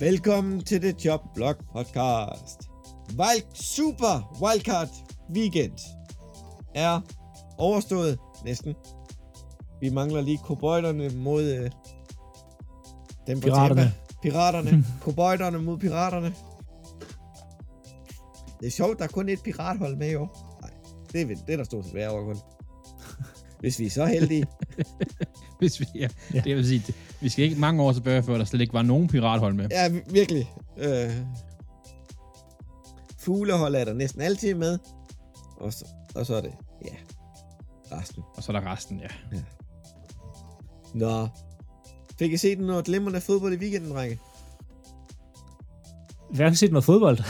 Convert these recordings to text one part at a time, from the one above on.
Velkommen til The Job Blog Podcast. Wild, super Wildcard Weekend er overstået næsten. Vi mangler lige kobojderne mod øh, dem på Piraterne. Tampa. Piraterne. kobojderne mod piraterne. Det er sjovt, der er kun et pirathold med i år. Nej, det er, det er der stort set hver år kun. Hvis vi er så heldige. Hvis vi, ja, Ja. Det vil sige, vi skal ikke mange år tilbage, før der slet ikke var nogen pirathold med. Ja, vi- virkelig. Øh, fuglehold er der næsten altid med. Og så, og så er det, ja, resten. Og så er der resten, ja. Nå. Fik I set noget glimrende fodbold i weekenden, drenge? Vi har set noget fodbold.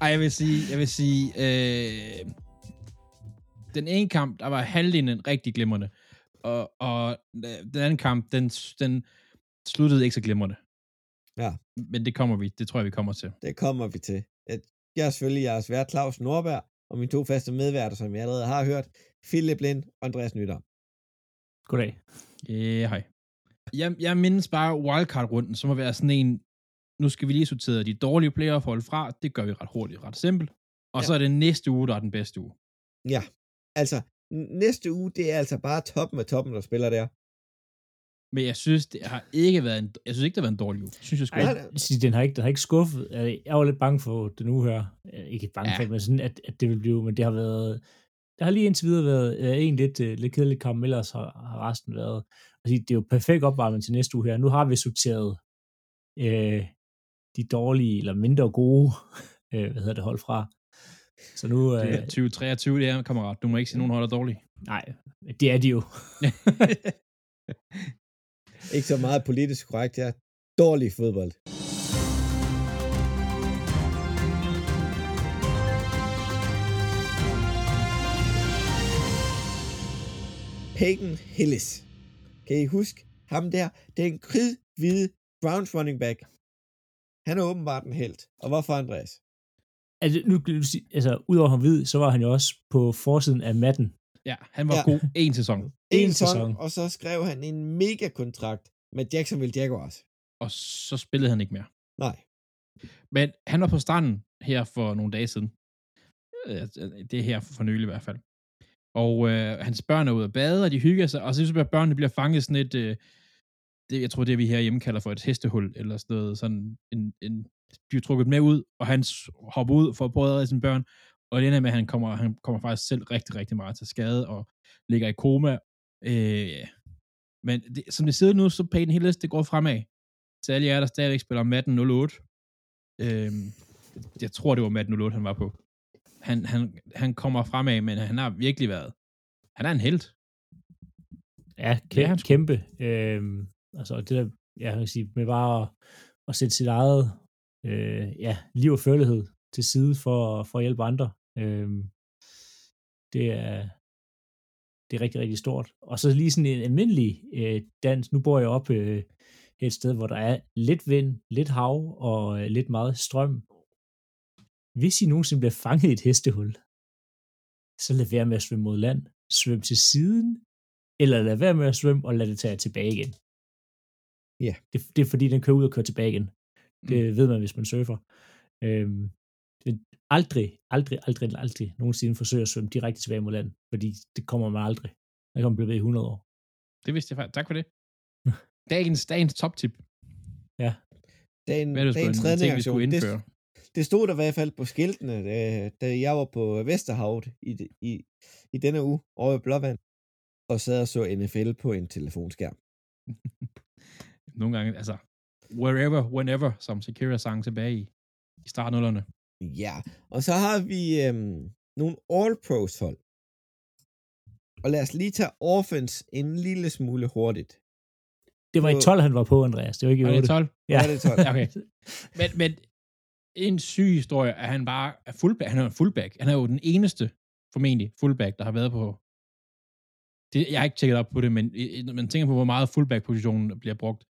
Ej, jeg vil sige, jeg vil sige, øh, den ene kamp, der var halvdelen rigtig glimrende, og, og øh, den anden kamp, den, den sluttede ikke så glimrende. Ja. Men det kommer vi, det tror jeg, vi kommer til. Det kommer vi til. Jeg er selvfølgelig jeres vært, Claus Norberg, og mine to faste medværter, som jeg allerede har hørt, Philip Lind og Andreas Nytter. Goddag. Ja, hej. Jeg, jeg mindes bare wildcard-runden, som må være sådan en, nu skal vi lige sortere de dårlige playoff-hold fra, det gør vi ret hurtigt, ret simpelt. Og Ja. så er det næste uge, der er den bedste uge. Ja, altså, næste uge, det er altså bare toppen af toppen, der spiller der. Men jeg synes, det har ikke været en, jeg synes ikke, det har været en dårlig uge. Jeg synes, jeg. Ej, sige, den har ikke, den har ikke skuffet. Øh, Jeg var lidt bange for den uge her. Øh, Ikke bange Ja. for, men sådan, at, at det vil blive, men det har været, der har lige indtil videre været øh, en lidt, øh, lidt kedelig kamp, ellers har, har resten været, altså, det er jo perfekt opvarmning til næste uge her. Nu har vi sorteret øh, de dårlige, eller mindre gode, øh, hvad hedder det, hold fra. Så nu, Det øh, er 2023, det er, kammerat. Du må ikke sige, at nogen holder dårligt. nej, det er de jo. Ikke så meget politisk korrekt, ja. Dårlig fodbold. Peyton Hillis. Kan I huske ham der? Den kridhvide Browns running back. Han er åbenbart en held. Og hvorfor, Andreas? Altså, nu, altså, udover han hvid, så var han jo også på forsiden af matten. Ja, han var Ja. god en sæson. En En sæson, sæson. og så skrev han en mega kontrakt med Jacksonville Jaguars. Og så spillede han ikke mere. Nej. Men han var på stranden her for nogle dage siden. Øh, Det er her for nylig i hvert fald. Og øh, hans børn er ude at bade, og de hygger sig, og så synes jeg, at børnene bliver fanget sådan et, øh, det, jeg tror, det vi herhjemme kalder for et hestehul, eller sådan noget, sådan en, en, bliver trukket med ud, og han hopper ud for at prøve at redde sine børn, og det ender med, at han kommer, han kommer faktisk selv rigtig, rigtig meget til skade, og ligger i koma. Øh, ja. Men det, som det sidder nu, så Peyton Hillis, det går fremad. Til alle jer, der stadigvæk spiller Madden 08. Øh, jeg tror, det var Madden 08, han var på. Han, han, han kommer fremad, men han har virkelig været, han er en held. Ja, kæmpe. han sgu. kæmpe. Øhm, altså det der, ja, jeg kan sige, med bare at, at sætte sit eget øh, ja, liv og følelighed til side for, for at hjælpe andre. øh, det er det er rigtig, rigtig stort. Og så lige sådan en almindelig øh, dans. Nu bor jeg op øh, et sted, hvor der er lidt vind, lidt hav og øh, lidt meget strøm. Hvis I nogensinde bliver fanget i et hestehul, så lad være med at svømme mod land. Svøm til siden, eller lad være med at svømme og lad det tage jer tilbage igen. Ja. Det, det er fordi, den kører ud og kører tilbage igen. Det ved man, hvis man surfer. Øhm, men aldrig, aldrig, aldrig, aldrig nogensinde forsøge at svømme direkte tilbage mod land, fordi det kommer man aldrig. Man blive ved i 100 år. Det vidste jeg faktisk. Tak for det. Dagens, dagens top-tip. Den, Hvad er det dagens en ting, vi skulle det, indføre? det stod der i hvert fald på skiltene, da, da jeg var på Vesterhavet i, det- i, i denne uge over i Blåvand, og sad og så NFL på en telefonskærm. Nogle gange, altså, wherever, whenever, som Shakira sang tilbage i, i startnullerne. Ja, og så har vi øhm, nogle All-Pros hold. Og lad os lige tage offense en lille smule hurtigt. Det var i På- 12, han var på, Andreas. Det var ikke i Og det 8. er 12. Ja. Er det 12? Ja, okay. Men, men en syg historie, at han bare er fullback. Han er en fullback. Han er jo den eneste, formentlig, fullback, der har været på... Det, jeg har ikke tjekket op på det, men når man tænker på, hvor meget fullback-positionen bliver brugt.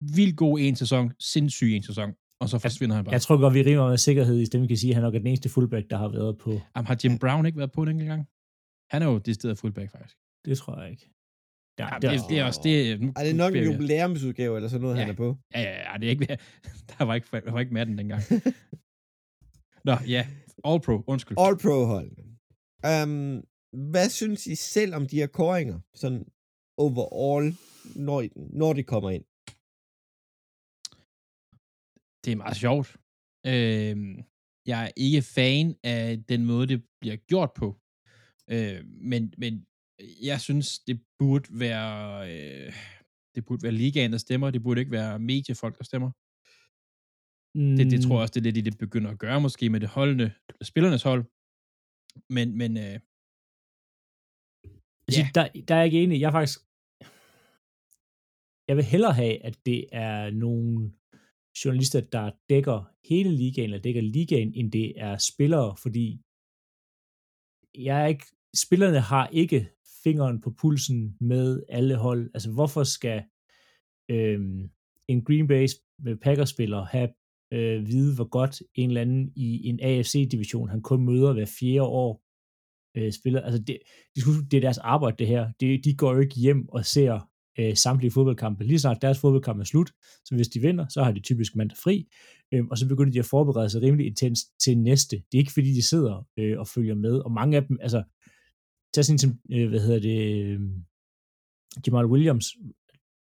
Vildt god en sæson, sindssyg en sæson, og så forsvinder han bare. Jeg tror godt, vi rimer med sikkerhed i det, vi kan sige, at han nok er den eneste fullback, der har været på. Jamen, har Jim Brown ikke været på den engang? Han er jo det sted fullback, faktisk. Det tror jeg ikke. Ja, Ja, det, det, det er også det. Nu, Er det nok en jubilæumsudgave eller sådan noget, Ja. han er på? Ja, ja, ja, det er ikke, der var ikke, der var ikke matten dengang. Nå, ja, All Pro, undskyld. All Pro hold. Um, hvad synes I selv om de her koringer? Sådan overall, når, når de kommer ind. Det er meget sjovt. Øhm, jeg er ikke fan af den måde, det bliver gjort på. Øh, men, men jeg synes, det burde være øh, det burde være ligaen, der stemmer. Det burde ikke være mediefolk, der stemmer. Det, det tror jeg også, det er lidt, det begynder at gøre, måske med det holdende, spillernes hold. Men, men øh, Ja. der, der er jeg ikke enig. Jeg er faktisk... Jeg vil hellere have, at det er nogle journalister, der dækker hele ligaen, eller dækker ligaen, end det er spillere, fordi jeg er ikke, spillerne har ikke fingeren på pulsen med alle hold. Altså, hvorfor skal øh, en Green Bay Packers-spiller have øh, vide, hvor godt en eller anden i en AFC-division, han kun møder hver fjerde år, øh, spiller. Altså, det, det, det er deres arbejde, det her. Det, de går jo ikke hjem og ser øh, samtlige fodboldkampe. Lige snart deres fodboldkamp er slut, så hvis de vinder, så har de typisk mandag fri, øh, og så begynder de at forberede sig rimelig intens til næste. Det er ikke fordi, de sidder øh, og følger med, og mange af dem, altså, tag sådan som, øh, hvad hedder det, øh, Jamal Williams,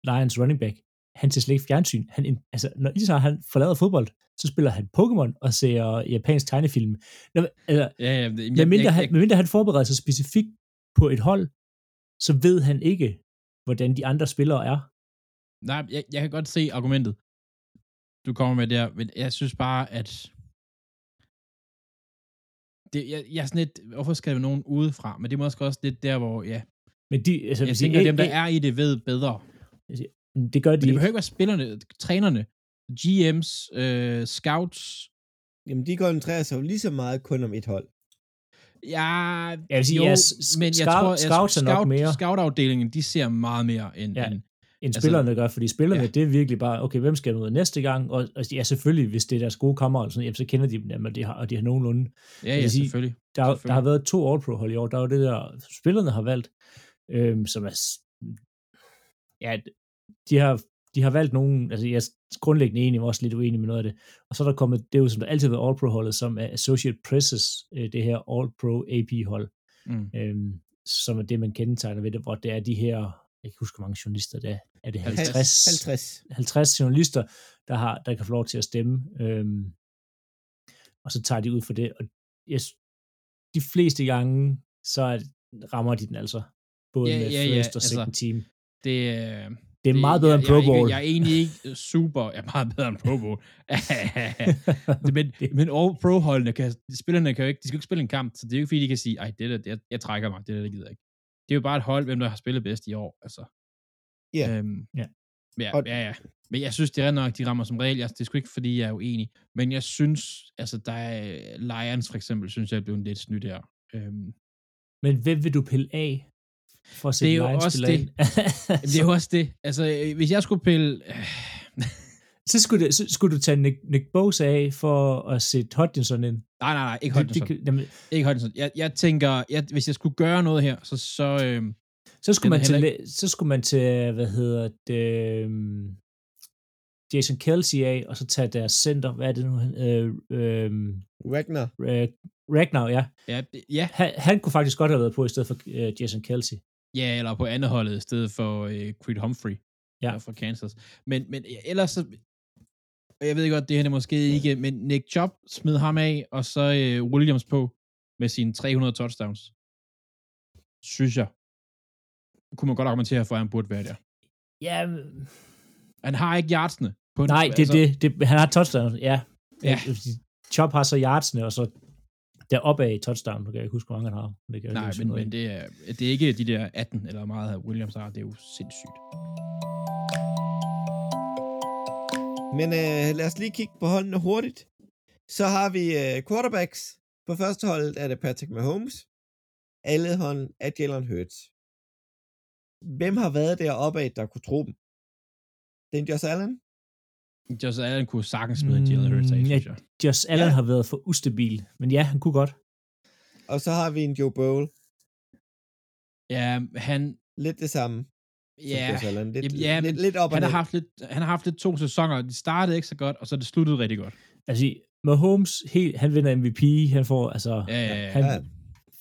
Lions running back, han ser slet ikke fjernsyn. Han, altså, når lige så han forlader fodbold, så spiller han Pokémon og ser japansk tegnefilm. Nå, altså, ja, ja, men mindre, han, medmindre han forbereder sig specifikt på et hold, så ved han ikke, hvordan de andre spillere er. Nej, jeg, jeg kan godt se argumentet, du kommer med der, men jeg synes bare, at det, jeg, jeg er sådan lidt, hvorfor skal der nogen udefra? Men det er måske også lidt der, hvor, ja, Men de, altså, jeg tænker, ikke- dem, der er i det, ved bedre. Det gør Men de det ikke. behøver ikke være spillerne, trænerne, GM's, øh, scouts. Jamen, de koncentrerer sig jo lige så meget kun om et hold. Ja, Jeg vil sige, jo, ja, men jeg scout- tror, jeg, scouts er nok scout, mere. Scout-afdelingen, de ser meget mere end, Ja. end end altså- spillerne gør, fordi spillerne, Ja. det er virkelig bare, okay, hvem skal møde næste gang? Og, og ja, selvfølgelig, hvis det er deres gode kammerater, sådan, jamen, så kender de dem, jamen, og de har, og de har nogenlunde. ja, ja, sige, selvfølgelig. Der, der har Selvfølgelig. været to All-Pro-hold i år. Der er jo det der, spillerne har valgt, øhm, som er, ja, de har, de har valgt nogen, altså jeg er grundlæggende enig, men også lidt uenig med noget af det. Og så er der kommet, det er jo som der altid har været All-Pro-holdet, som er Associate Presses, øh, det her All-Pro AP-hold, Mm. øhm, som er det, man kendetegner ved det, hvor det er de her, jeg kan huske, hvor mange journalister det er, er det 50? 50. 50 journalister, der, har, der kan få lov til at stemme, øhm, og så tager de ud for det, og jeg, de fleste gange, så er, rammer de den altså, både Ja, med ja, ja, first og altså, second team. Det, øh, Det er meget bedre jeg, end Pro jeg, er Bowl. ikke- Jeg er egentlig ikke super, jeg er meget bedre end Pro Bowl. men, men all pro-holdene, kan, spillerne kan jo ikke, de skal jo ikke spille en kamp, så det er jo ikke fordi, de kan sige, ej, det der, jeg, jeg trækker mig, det der, det gider jeg ikke. Det er jo bare et hold, hvem der har spillet bedst i år, altså. Ja. Øhm, Ja. Ja, Og- ja, ja. Men jeg synes, det er nok, de rammer som regel. Altså, det er sgu ikke, fordi jeg er uenig. Men jeg synes, altså, der er Lions for eksempel, synes jeg er blevet lidt snydt her. Øhm, Men hvem vil du pille af for at Det er jo også det. det er jo også det. Altså, øh, hvis jeg skulle pille... så, skulle det, så skulle du tage Nick, Nick Bosa af for at sætte Hodgkinson ind. nej, nej, nej, ikke Det, det, Hodgson. kan- jamen, Ikke Hodgson. Jeg, jeg tænker, jeg, hvis jeg skulle gøre noget her, så... så øh, så, skulle man til, så skulle man til, hvad hedder det, øhm, Jason Kelsey af, og så tage deres center, hvad er det nu? han- Øh, øh, Ragnar. øh, Ragnar, ja. ja, det- ja, Han, han kunne faktisk godt have været på i stedet for øh, Jason Kelsey. Ja, eller på andet holdet i stedet for øh, Creed Humphrey Ja. der fra Kansas. Men, men ellers så... og Jeg ved godt, det her er måske ikke, men Nick Chubb smed ham af, og så øh, Williams på med sine 300 touchdowns. Synes jeg. Kunne man godt argumentere for, at han burde være der. Ja, Han har ikke yardsene. På nej, det er det, det. Han har touchdown, ja. Ja. Chop har så yardsene, og så deroppe af i touchdown. Nu kan jeg ikke huske, hvor mange han har. Det kan jeg Nej, ikke huske men, men af. det, er, det er ikke de der 18 eller meget, af Williams har. Det er jo sindssygt. Men øh, lad os lige kigge på holdene hurtigt. Så har vi øh, quarterbacks. På første hold er det Patrick Mahomes. Alle hold er Jalen Hurts. Hvem har været deroppe af, der kunne tro dem? Det er Josh Allen. Josh Allen kunne sagtens smide mm, Jalen Hurts af, Mm, synes jeg. Josh Allen Ja. har været for ustabil, men ja, han kunne godt. Og så har vi en Joe Bowl. Ja, han, Lidt det samme. Ja, Allen. Lidt, Jamen, ja, lidt, lidt op og han har, haft lidt, han har haft lidt to sæsoner. De startede ikke så godt, og så det sluttede rigtig godt. Altså, Mahomes, helt, han vinder MVP, han får, altså, Ja, ja, ja. han Ja.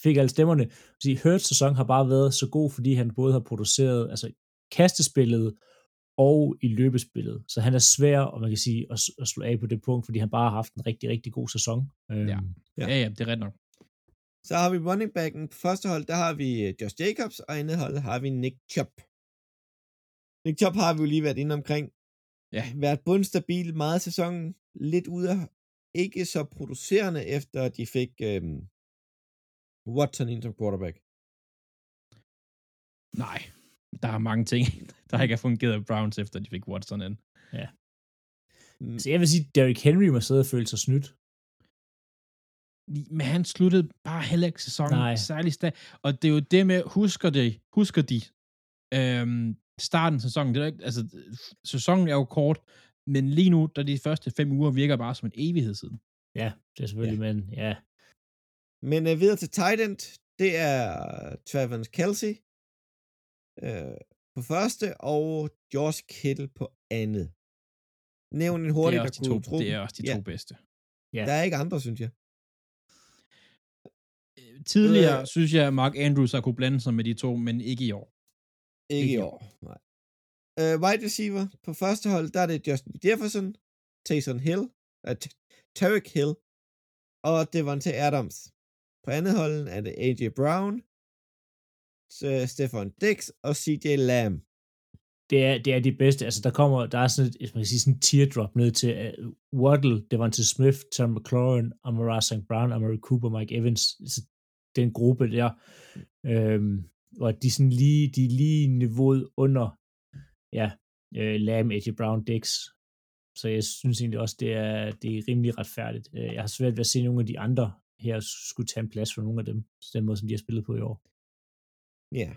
fik alle stemmerne. Så Hurts sæson har bare været så god, fordi han både har produceret, altså, kastespillet og i løbespillet. Så han er svær, og man kan sige, at, at slå af på det punkt, fordi han bare har haft en rigtig, rigtig god sæson. Øhm, Ja. Ja. Ja, ja, det er ret nok. Så har vi running backen. På første hold, der har vi øh, Josh Jacobs, og andet hold har vi Nick Chubb. Nick Chubb har vi jo lige været inde omkring. Ja. Været bundstabil meget af sæsonen. Lidt ude af ikke så producerende, efter de fik øhm, Watson ind som quarterback. Nej, der er mange ting, der ikke har fungeret i Browns, efter de fik Watson ind. Mm, Så jeg vil sige, Derrick Henry må sidde og føle sig snydt. Men han sluttede bare heller ikke sæsonen Nej. særlig stærkt. Og det er jo det med, husker de, husker de øhm, starten af sæsonen. Det er ikke, altså, sæsonen er jo kort, men lige nu, der de første fem uger virker bare som en evighed siden. Ja, det er selvfølgelig, ja. men ja. Men øh, videre til tight end, det er Travis Kelsey øh, på første, og Josh Kittle på andet. Nævn en er der også de to, kunne tro. det er også de Ja. to bedste. Ja. Der er ikke andre, synes jeg. Øh, Tidligere Øh. synes jeg, at Mark Andrews har kunne blande sig med de to, men ikke i år. Ikke Ikke i år. Nej. Uh, wide receiver på første hold, der er det Justin Jefferson, Taysom Hill, uh, Tarek Hill, og Devontae Adams. På andet hold er det AJ Brown, Øh, Stefan Dix og CJ Lamb. Det er, det er de bedste. Altså, der kommer, der er sådan et, man kan sige, sådan en teardrop ned til uh, Waddle, Devontae Smith, Tom McLaurin, Amara St. Brown, Amari Cooper, Mike Evans. Altså, den gruppe der. Øhm, og de er sådan lige, de er lige niveauet under, ja, øh, Lamb, AJ Brown, Dix. Så jeg synes egentlig også, det er, det er rimelig retfærdigt. Øh, jeg har svært ved at se nogle af de andre her skulle tage en plads for nogle af dem, på den måde, som de har spillet på i år. Ja.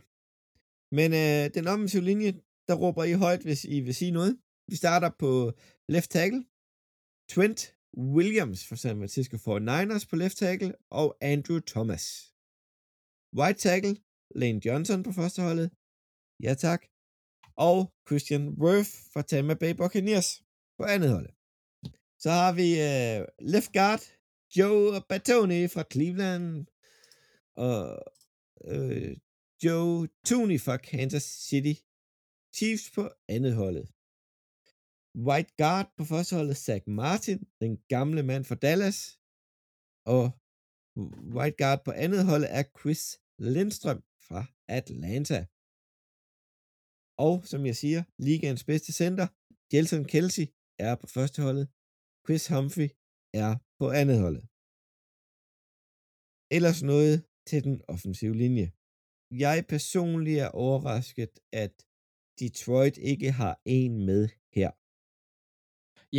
Men øh, den offensive linje, der råber I højt, hvis I vil sige noget. Vi starter på left tackle. Trent Williams for San Francisco 49ers på left tackle, og Andrew Thomas. Right tackle, Lane Johnson på første holdet. Ja tak. Og Christian Worth fra Tampa Bay Buccaneers på andet hold. Så har vi uh, left guard, Joe Batoni fra Cleveland. Og uh, Joe Tooney fra Kansas City Chiefs på andet holdet. White guard på første holdet, Zach Martin, den gamle mand fra Dallas. Og white guard på andet hold er Chris Lindstrøm fra Atlanta. Og som jeg siger, ligaens bedste center, Jelson Kelsey, er på første holdet. Chris Humphrey er på andet holdet. Ellers noget til den offensive linje. Jeg personligt er overrasket, at Detroit ikke har en med her.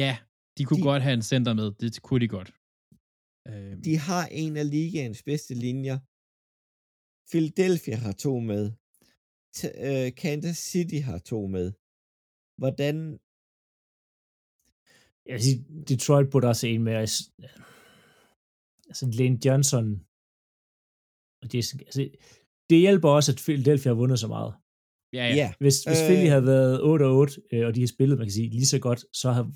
Ja, de kunne De- godt have en center med. Det kunne de godt. Øh, De har en af ligaens bedste linjer. Philadelphia har to med. T- øh, Kansas City har to med. Hvordan... Jeg vil sige, Detroit burde også en med. Altså, Lane Johnson. Og det, er sådan- altså, det hjælper også, at Philadelphia har vundet så meget. ja, ja. Ja, Hvis, hvis Øh. Philly havde været 8 og 8, øh, og de har spillet, man kan sige, lige så godt, så havde,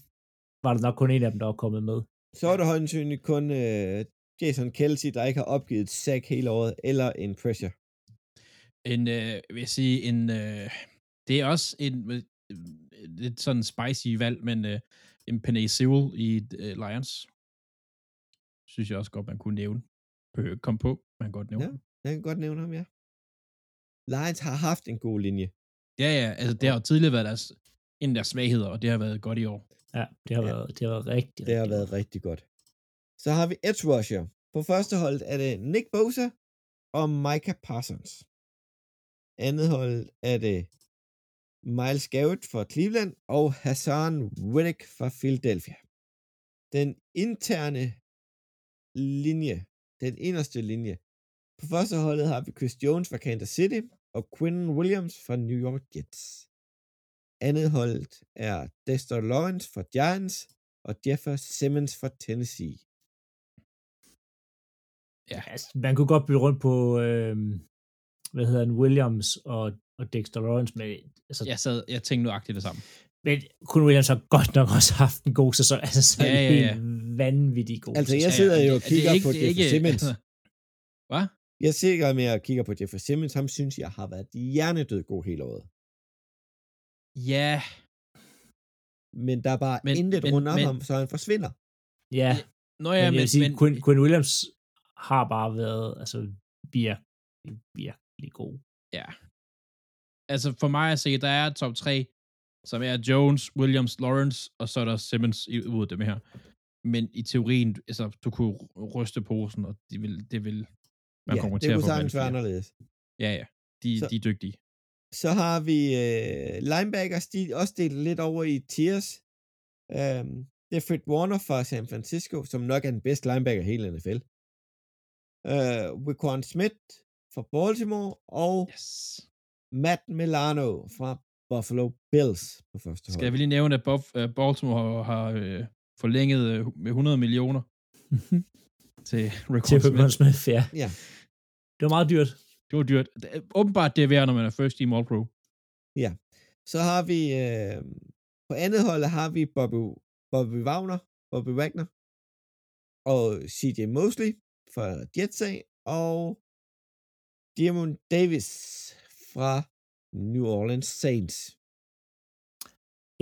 var der nok kun en af dem, der var kommet med. så er det højensynligt kun øh, Jason Kelsey, der ikke har opgivet et sack hele året, eller en pressure. En, øh, vil jeg sige, en, øh, det er også en, øh, lidt sådan spicy valg, men øh, en Penny Sewell i øh, Lions, synes jeg også godt, man kunne nævne. Komme på, man kan godt nævne. Ja. Ja. Jeg kan godt nævne ham, ja. Lions har haft en god linje. ja, ja, altså det har jo tidligere været deres, en af deres svagheder, og det har været godt i år. Ja, det har, Ja. ja. været, det har været rigtig, Det har rigtig været rigtig godt. Så har vi edge rusher. På første hold er det Nick Bosa og Micah Parsons. Andet hold er det Miles Garrett fra Cleveland og Hassan Reddick fra Philadelphia. Den interne linje, den inderste linje. På første holdet har vi Chris Jones fra Kansas City og Quinn Williams fra New York Jets. Andet hold er Dexter Lawrence fra Giants og Jeffer Simmons fra Tennessee. Altså, man kunne godt bytte rundt på, øh, hvad hedder han, Williams og og Dexter Lawrence med, altså, Jeg sad, jeg tænkte nøjagtigt det samme. men Quinn Williams har godt nok også haft en god sæson, altså så Ja, ja, ja, ja, ja. helt vanvittig god Altså, sæson. jeg sidder jo og det- det er kigger ikke- på det er Jeffrey ikke- Simmons. Hvad? Jeg sidder med at kigge på Jeffrey Simmons. Ham synes jeg har været hjernedød god hele året. Ja, Men der er bare Men- men, intet men- rundt om men- ham, så han forsvinder. Ja, Nå men ja, jeg men, sige, men, Quinn, Quinn Williams har bare været, altså, virkelig, virkelig god. ja. Altså for mig at se, der er top 3, som er Jones, Williams, Lawrence, og så er der Simmons i- ud af dem her. Men i teorien, altså, du kunne ryste posen, og det vil, det vil man ja, kommer det til at kunne få sagtens være anderledes. Ja, ja. De, Så- de er dygtige. Så har vi øh, linebackers, de er også delt lidt over i tiers. Um, det er Fred Warner fra San Francisco, som nok er den bedste linebacker i hele NFL. Uh, Wiquan Smith fra Baltimore, og Yes. Matt Milano fra Buffalo Bills på første hold. Skal vi lige nævne, at Buff- øh, Baltimore har, har øh, forlænget øh, med 100 millioner til Til Smith. Smith, ja. Ja. Det var meget dyrt. Det var dyrt. Det er- Åbenbart det er værd, når man er first team all pro. Så har vi øh, på andet hold har vi Bobby, Bobby Wagner, Bobby Wagner og CJ Mosley fra Jets af, og Diamond Davis fra New Orleans Saints.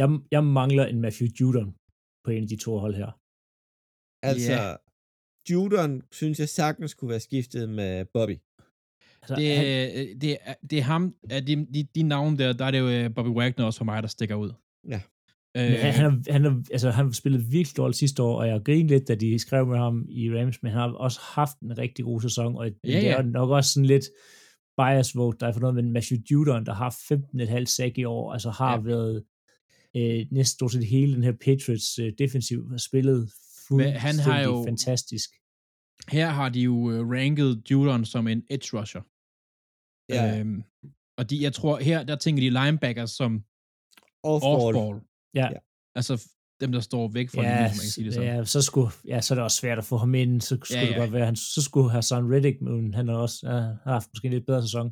Jeg, jeg mangler en Matthew Judon på en af de to hold her. Altså, Ja. yeah. Judon synes jeg sagtens kunne være skiftet med Bobby. Altså, Det, han, øh, det, er, det er ham, af de, de, de navne der, der er det jo øh, Bobby Wagner også for mig, der stikker ud. Ja. Øh, men han, han, har- han, har- altså, han spillede virkelig dårligt sidste år, og jeg grinede lidt, da de skrev med ham i Rams, men han har også haft en rigtig god sæson, og Ja, det er ja. nok også sådan lidt bias vote, der er for noget med Matthew Judon, der har 15,5 sack i år, altså har Ja. været øh, næsten stort set hele den her Patriots øh, defensiv har spillet fuldstændig han har jo- fantastisk. her har de jo øh, ranket Judon som en edge rusher. Ja, Øhm, og de, jeg tror, her, der tænker de linebackers som off-ball. off-ball. Ja. Ja. Altså dem, der står væk fra Ja, linjen, hvis man kan sige det sådan. ja, så skulle, ja, så er det også svært at få ham ind, så skulle Ja, det ja. godt være, han, så skulle Hassan Reddick, men han har også ja, har haft måske en lidt bedre sæson.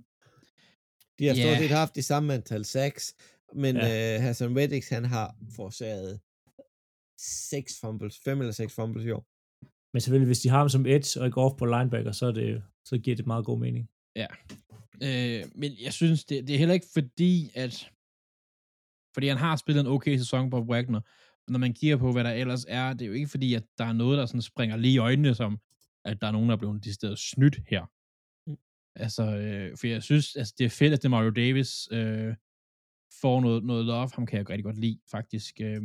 De har stort Ja. set haft det samme antal sacks, men Ja. ja. uh, Hassan Reddick, han har forårsaget seks fumbles, fem eller seks fumbles i år. Men selvfølgelig, hvis de har ham som edge og ikke off på linebacker, så, er det, så giver det meget god mening. Øh, men jeg synes, det, det er heller ikke fordi, at... Fordi han har spillet en okay sæson på Wagner. Når man kigger på, hvad der ellers er, det er jo ikke fordi, at der er noget, der sådan springer lige i øjnene, som at der er nogen, der er blevet decideret snydt her. Mm. Altså, øh, for jeg synes, altså, det er fedt, at det Mario Davis øh, får noget, noget love. Ham kan jeg rigtig godt lide, faktisk. Øh,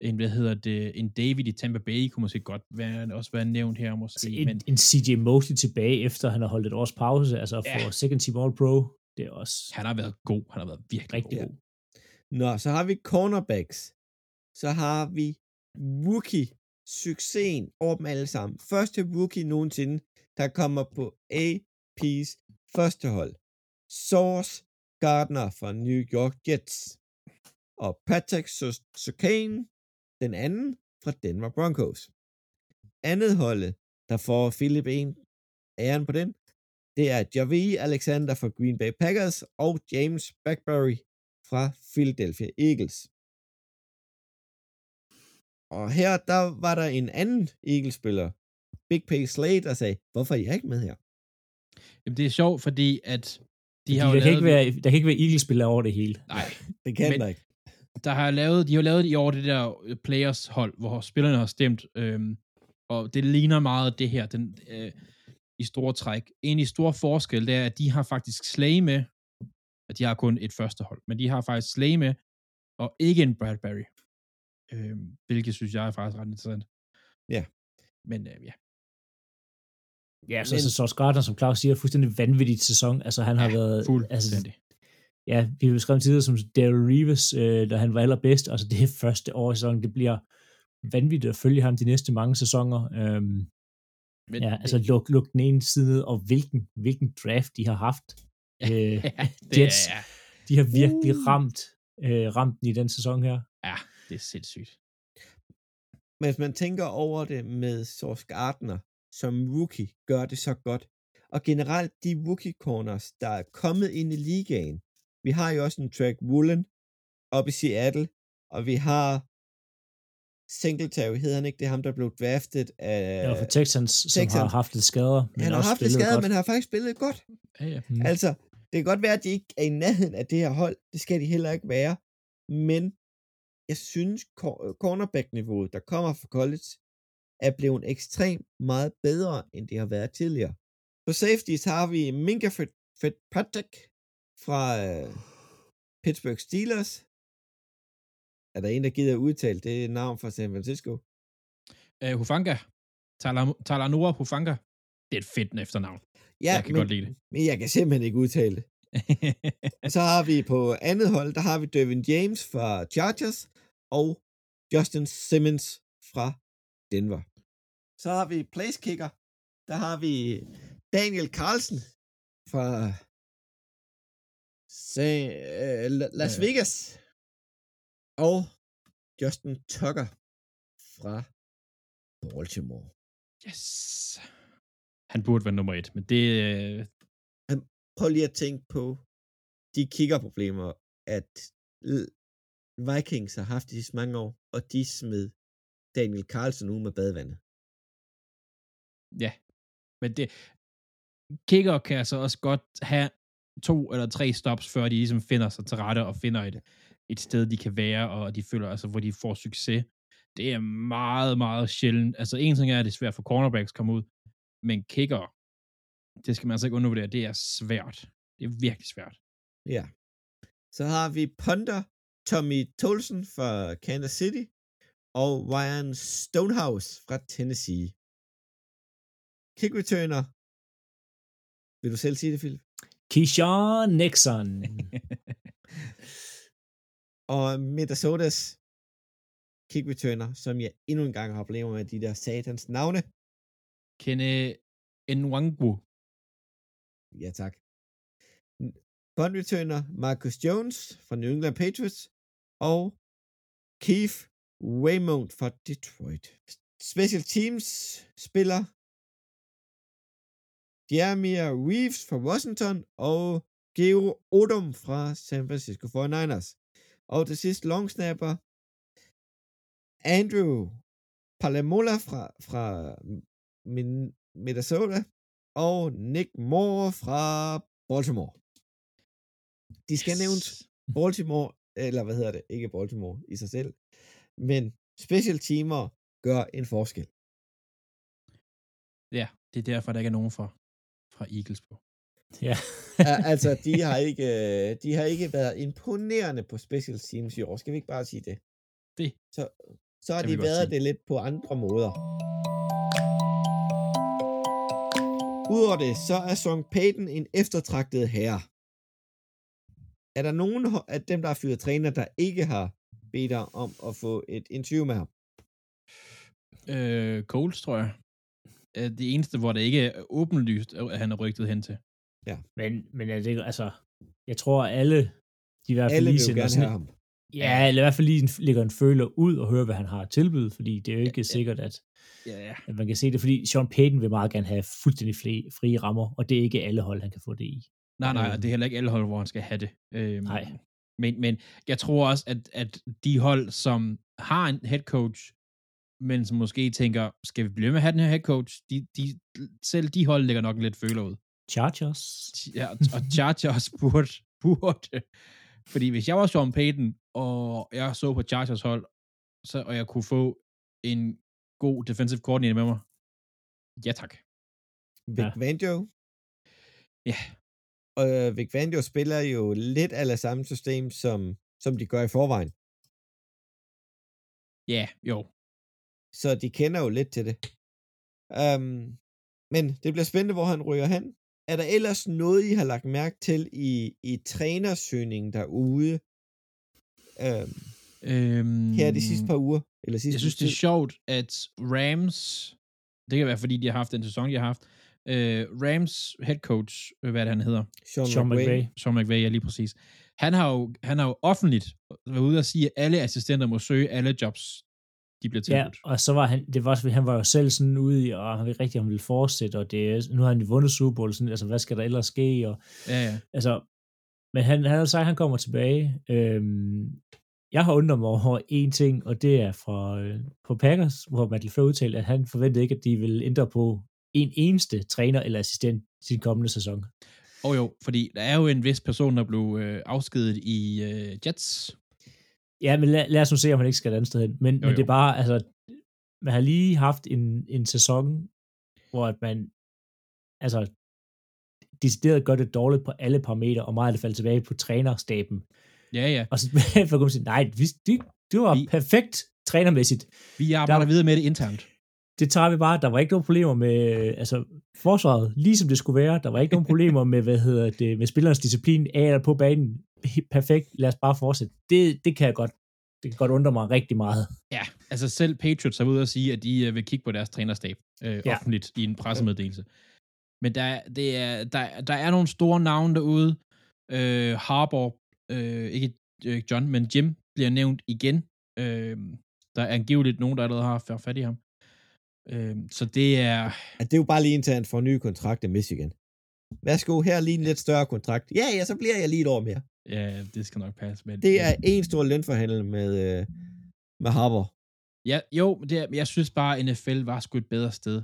en, hvad hedder det, en David i Tampa Bay kunne måske godt være, også være nævnt her, måske. Altså, en, men, en CJ Mosley tilbage, efter han har holdt et års pause, altså Ja. for second team all pro, det er også han har været god. Han har været virkelig rigtig god. Nå, så har vi cornerbacks. Så har vi rookie succesen over dem alle sammen. Første rookie nogensinde, der kommer på AP's første hold. Source Gardner fra New York Jets. Og Patrick Sokane, den anden fra Denver Broncos. Andet holdet, der får Philip en æren på den, det er Javi Alexander fra Green Bay Packers og James Backberry fra Philadelphia Eagles. Og her, der var der en anden Eagles-spiller, Big Pay Slade, der sagde, hvorfor er jeg ikke med her? Jamen, det er sjovt, fordi at de De har der, jo kan ikke være, der kan ikke være Eagles-spillere over det hele. Nej, Det kan Men- der ikke. Der har lavet, de har lavet i år det der øh, players hold, hvor spillerne har stemt, øhm, og det ligner meget det her, den, øh, i store træk. En i stor forskel, det er, at de har faktisk Slay med, at de har kun et første hold, men de har faktisk Slay med, og ikke en Bradbury. Øhm, hvilket synes jeg er faktisk ret interessant. Ja. Men øh, ja. Ja, så, Men- så Sauce Gardner, som Claus siger, fuldstændig vanvittig sæson. Altså, han har Ja, været... Altså, Fuldstændig. Ja, vi har beskrevet tidligere som Daryl Reeves, øh, da han var allerbedst. Altså, det første år i sæsonen. Det bliver vanvittigt at følge ham de næste mange sæsoner. Øhm, Men, ja, altså, luk, luk den ene side ned, og hvilken, hvilken draft de har haft. Øh, ja, det Jets. er, de har virkelig Uh. ramt, øh, ramt den i den sæson her. ja, det er sindssygt. Men hvis man tænker over det med Source Gardner som rookie, gør det så godt. Og generelt de rookie corners, der er kommet ind i ligaen, Vi har jo også en track Woolen op i Seattle, og vi har Singletary, hedder han ikke, det er ham, der blev draftet af... Var for Texans, som Texans. har haft lidt skader. Men han har haft lidt spillet skade, godt. men har faktisk spillet godt. Ja, ja. Mm. Altså, det kan godt være, at de ikke er i nærheden af det her hold. Det skal de heller ikke være. Men jeg synes, cor- cornerback-niveauet, der kommer fra college, er blevet ekstremt meget bedre, end det har været tidligere. På safeties har vi Minka Fitz- Fitzpatrick fra øh, Pittsburgh Steelers. Er der en, der gider udtale det navn fra San Francisco? Uh, Hufanga. Tala- Talanora Hufanga. Det er et fedt efternavn. Ja, Jeg kan men, godt lide det. men jeg kan simpelthen ikke udtale det. Så har vi på andet hold, der har vi Devin James fra Chargers og Justin Simmons fra Denver. Så har vi place kicker. Der har vi Daniel Carlsen fra Se- øh, La- Las Ja. Vegas. Og Justin Tucker fra Baltimore. yes. Han burde være nummer et, men det... øh, prøv lige at tænke på de kiggerproblemer, at Vikings har haft i så mange år, og de smed Daniel Carlsen ud med badevandet. Ja, men det... Kicker kan altså også godt have to eller tre stops, før de ligesom finder sig til rette og finder et, et sted, de kan være, og de føler, altså, hvor de får succes. Det er meget, meget sjældent. Altså, en ting er, at det er svært for cornerbacks at komme ud, men kicker, det skal man altså ikke undervurdere, det er svært. Det er virkelig svært. Ja. Så har vi punter Tommy Tolson fra Kansas City og Ryan Stonehouse fra Tennessee. Kick returner. Vil du selv sige det, Philip? Keyshawn Nixon. Og Minnesotas kick returner, som jeg endnu en gang har problemer med de der satans navne. Kenne Nwangu. Ja, tak. Punt returner Marcus Jones fra New England Patriots og Keith Waymount fra Detroit. Special Teams spiller Jeremiah Reeves fra Washington og Geo Odom fra San Francisco 49ers. Og til sidst long snapper Andrew Palamola fra, fra Min- Minnesota og Nick Moore fra Baltimore. De skal yes. nævnes Baltimore, eller hvad hedder det, ikke Baltimore i sig selv, men special teamer gør en forskel. Ja, det er derfor, der ikke er nogen fra, fra Eagles på. ja. Altså, de har, ikke, øh, de har ikke været imponerende på special teams i år. Skal vi ikke bare sige det? Det Så, så har de været sige. det lidt på andre måder. Udover det, så er Song Payton en eftertragtet herre. Er der nogen af dem, der har fyret træner, der ikke har bedt dig om at få et interview med ham? Øh, Coles, tror jeg. Er det eneste, hvor det ikke er åbenlyst, at han er rygtet hen til. Men, men er det, altså, jeg tror, alle, de i hvert fald Alle lige sender gerne sådan, have ham. Ja, eller i hvert fald lige en- lægger en føler ud og hører, hvad han har at tilbyde, fordi det er jo ikke Ja, ja. sikkert, at, Ja, ja. at man kan se det, fordi Sean Payton vil meget gerne have fuldstændig frie, frie rammer, og det er ikke alle hold, han kan få det i. Nej, nej, Øh. og det er heller ikke alle hold, hvor han skal have det. Øhm, Nej. Men, men jeg tror også, at, at de hold, som har en head coach, men som måske tænker, skal vi blive med at have den her head coach, de, de, selv de hold lægger nok lidt føler ud. Chargers. Ja, og Chargers burde, burde. Fordi hvis jeg var Sean Payton, og jeg så på Chargers hold, så, og jeg kunne få en god defensive coordinator med mig, ja tak. Vic Ja. Vanjo. Ja. Og øh, Vic Vanjo spiller jo lidt af samme system, som, som de gør i forvejen. Ja, jo. Så de kender jo lidt til det. Um, men det bliver spændende, hvor han ryger hen. Er der ellers noget, I har lagt mærke til i, i trænersøgningen derude um, Øhm, her de sidste par uger? Eller sidste Jeg synes, det er sjovt, at Rams, det kan være, fordi de har haft den sæson, de har haft, øh, Rams head coach, øh, hvad er det, han hedder? Sean, Sean McVay. McVay. Sean McVay, ja, lige præcis. Han har jo, han har jo offentligt været ude og sige, at alle assistenter må søge alle jobs, de bliver Ja, tilbudt. og så var han, det var, han var jo selv sådan ude i, og han ville rigtig, han ville fortsætte, og det, nu har han jo vundet Super Bowl, sådan, altså hvad skal der ellers ske, og Ja, ja. altså, Men han, han har sagt, at han kommer tilbage. Øhm, jeg har undret mig over en ting, og det er fra øh, på Packers, hvor Matt LeFleur udtalte, at han forventede ikke, at de ville ændre på en eneste træner eller assistent til kommende sæson. Og jo, fordi der er jo en vis person, der blev øh, afskedet i øh, Jets. Ja, men lad, lad os nu se, om han ikke skal et andet sted hen. Men, Jo, men det jo. er bare, altså, man har lige haft en, en sæson, hvor at man, altså, decideret gør det dårligt på alle parametre, og meget af det falder tilbage på trænerstaben. Ja, ja. Og så for at kunne sige, nej, vi, det, det var Vi- perfekt trænermæssigt. Vi arbejder Der- videre med det internt. Det tager vi bare. Der var ikke nogen problemer med altså, forsvaret, ligesom det skulle være. Der var ikke nogen problemer med, hvad hedder det, med spillernes disciplin af eller på banen. Perfekt. Lad os bare fortsætte. Det, det kan jeg godt. Det kan godt undre mig rigtig meget. Ja, altså selv Patriots er ude og sige, at de øh, vil kigge på deres trænerstab øh, Ja. offentligt i en pressemeddelelse. Men der, er- det er, der, der er nogle store navne derude. Øh, Harbour, øh, ikke øh, John, men Jim bliver nævnt igen. Øh, der er angiveligt nogen, der allerede har fat i ham. Øh, så det er... At det er jo bare lige indtil han får en ny kontrakt i Michigan. Værsgo, her er lige en lidt større kontrakt. Ja, ja, så bliver jeg lige et år mere. Ja, det skal nok passe. Men, Det er en stor lønforhandel med, øh, med Harbour. Ja, jo, men det er, men jeg synes bare, at NFL var sgu et bedre sted.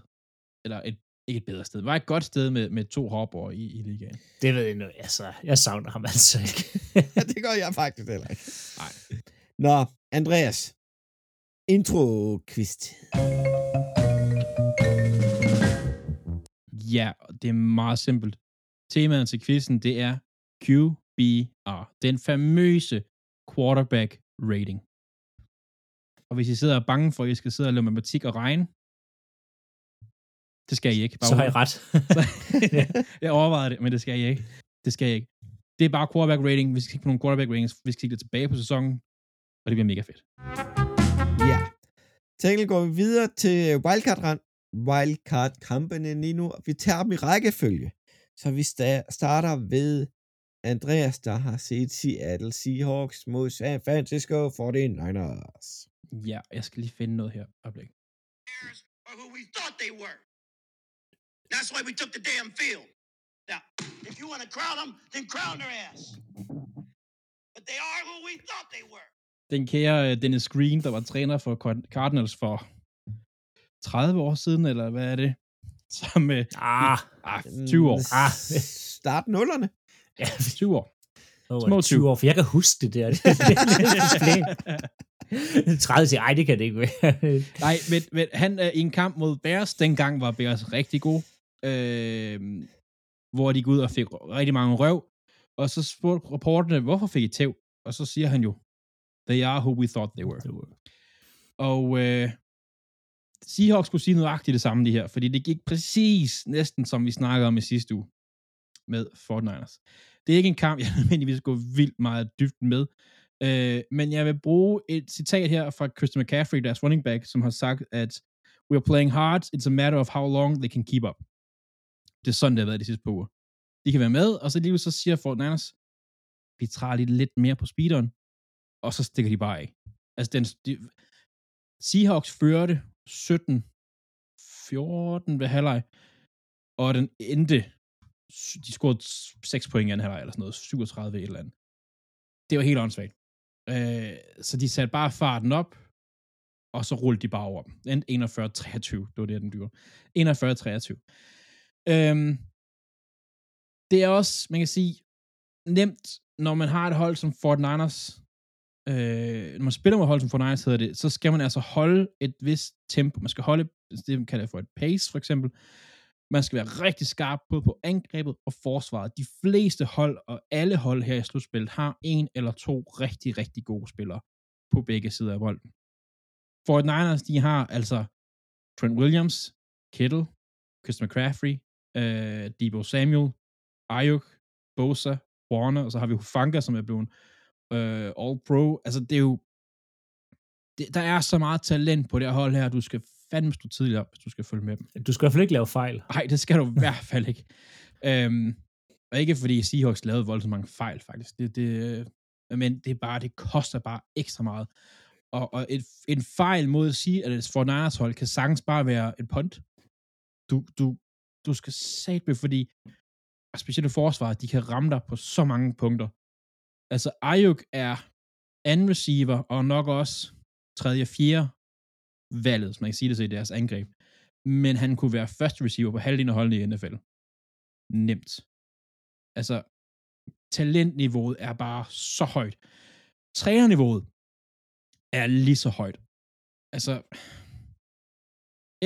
Eller et, ikke et bedre sted. Det var et godt sted med, med to hopper i, i ligaen. Det ved jeg nu. Altså, jeg savner ham altså ikke. Ja, det gør jeg faktisk heller ikke. Nej. Nå, Andreas. Intro Ja, det er meget simpelt. Temaet til quizzen, det er QBR. Den famøse quarterback rating. Og hvis I sidder og er bange for, at I skal sidde og lave matematik og regne, det skal I ikke. Bare Så har jeg rolig. ret. jeg overvejede det, men det skal jeg ikke. Det skal jeg ikke. Det er bare quarterback rating. Vi skal kigge på nogle quarterback ratings. Vi skal kigge tilbage på sæsonen, og det bliver mega fedt. Ja. Tænkel går vi videre til Wildcard, Wildcard kampene lige nu. Vi tager dem i rækkefølge. Så vi sta- starter ved Andreas, der har set Seattle Seahawks mod San Francisco 49ers. Ja, jeg skal lige finde noget her. Øjeblik. Who we thought they were. That's why we took the damn field. Now, if you want to crown them, then crown their ass. But they are who we thought they were. Den kære øh, Dennis Green, der var træner for Card- Cardinals for 30 år siden, eller hvad er det? Som, øh, Ah, ah, 20 år. Ah. Start nullerne. ja, 20 år. Små Små 20 år, for jeg kan huske det der. Det, det, det, 30 til, ej, det kan det ikke være. Nej, men, men han øh, i en kamp mod Bears, dengang var Bears rigtig god, øh, hvor de gik ud og fik rigtig mange røv, og så spurgte reporterne, hvorfor fik I tæv? Og så siger han jo, they are who we thought they were. Og øh, Seahawks kunne sige nøjagtigt det samme, de her, fordi det gik præcis næsten, som vi snakkede om i sidste uge med Fort Niners. Det er ikke en kamp, jeg nødvendigvis går vildt meget dybt med, øh, men jeg vil bruge et citat her fra Christian McCaffrey, deres running back, som har sagt, at we are playing hard, it's a matter of how long they can keep up. Det er sådan, det har været de sidste par uger. De kan være med, og så lige så siger Fort Niners, vi træder lige lidt mere på speederen, og så stikker de bare af. Altså, den, de, Seahawks førte 17-14 ved halvleg, og den endte, de scorede 6 point i anden halvleg, eller sådan noget, 37 et eller andet. Det var helt åndssvagt. Øh, så de satte bare farten op, og så rullede de bare over dem. Endte 41-23, det var det, den gjorde. 41-23. Øhm, det er også, man kan sige, nemt, når man har et hold som Fort Niners, øh, når man spiller mod hold som Fortnite, hedder det, så skal man altså holde et vist tempo. Man skal holde, det man kalder for et pace, for eksempel. Man skal være rigtig skarp både på angrebet og forsvaret. De fleste hold og alle hold her i slutspillet har en eller to rigtig, rigtig gode spillere på begge sider af bolden. Fort Niners, de har altså Trent Williams, Kittle, Chris McCaffrey, øh, Debo Samuel, Ayuk, Bosa, Warner, og så har vi Hufanga, som er blevet øh, All-Pro. Altså, det er jo... Det, der er så meget talent på det her hold her, du skal fandme stå tidligt op, hvis du skal følge med dem. Du skal i hvert fald ikke lave fejl. Nej, det skal du i hvert fald ikke. Øhm, og ikke fordi Seahawks lavede voldsomt mange fejl, faktisk. Det, det, men det er bare, det koster bare ekstra meget. Og, og et, en fejl mod at sige, at et Fortnite hold kan sagtens bare være et punt. Du, du, du skal satme, fordi og specielt forsvaret, de kan ramme dig på så mange punkter. Altså, Ayuk er anden receiver, og nok også tredje og fjerde valget, hvis man kan sige det så i deres angreb. Men han kunne være første receiver på halvdelen af holdene i NFL. Nemt. Altså, talentniveauet er bare så højt. Trænerniveauet er lige så højt. Altså,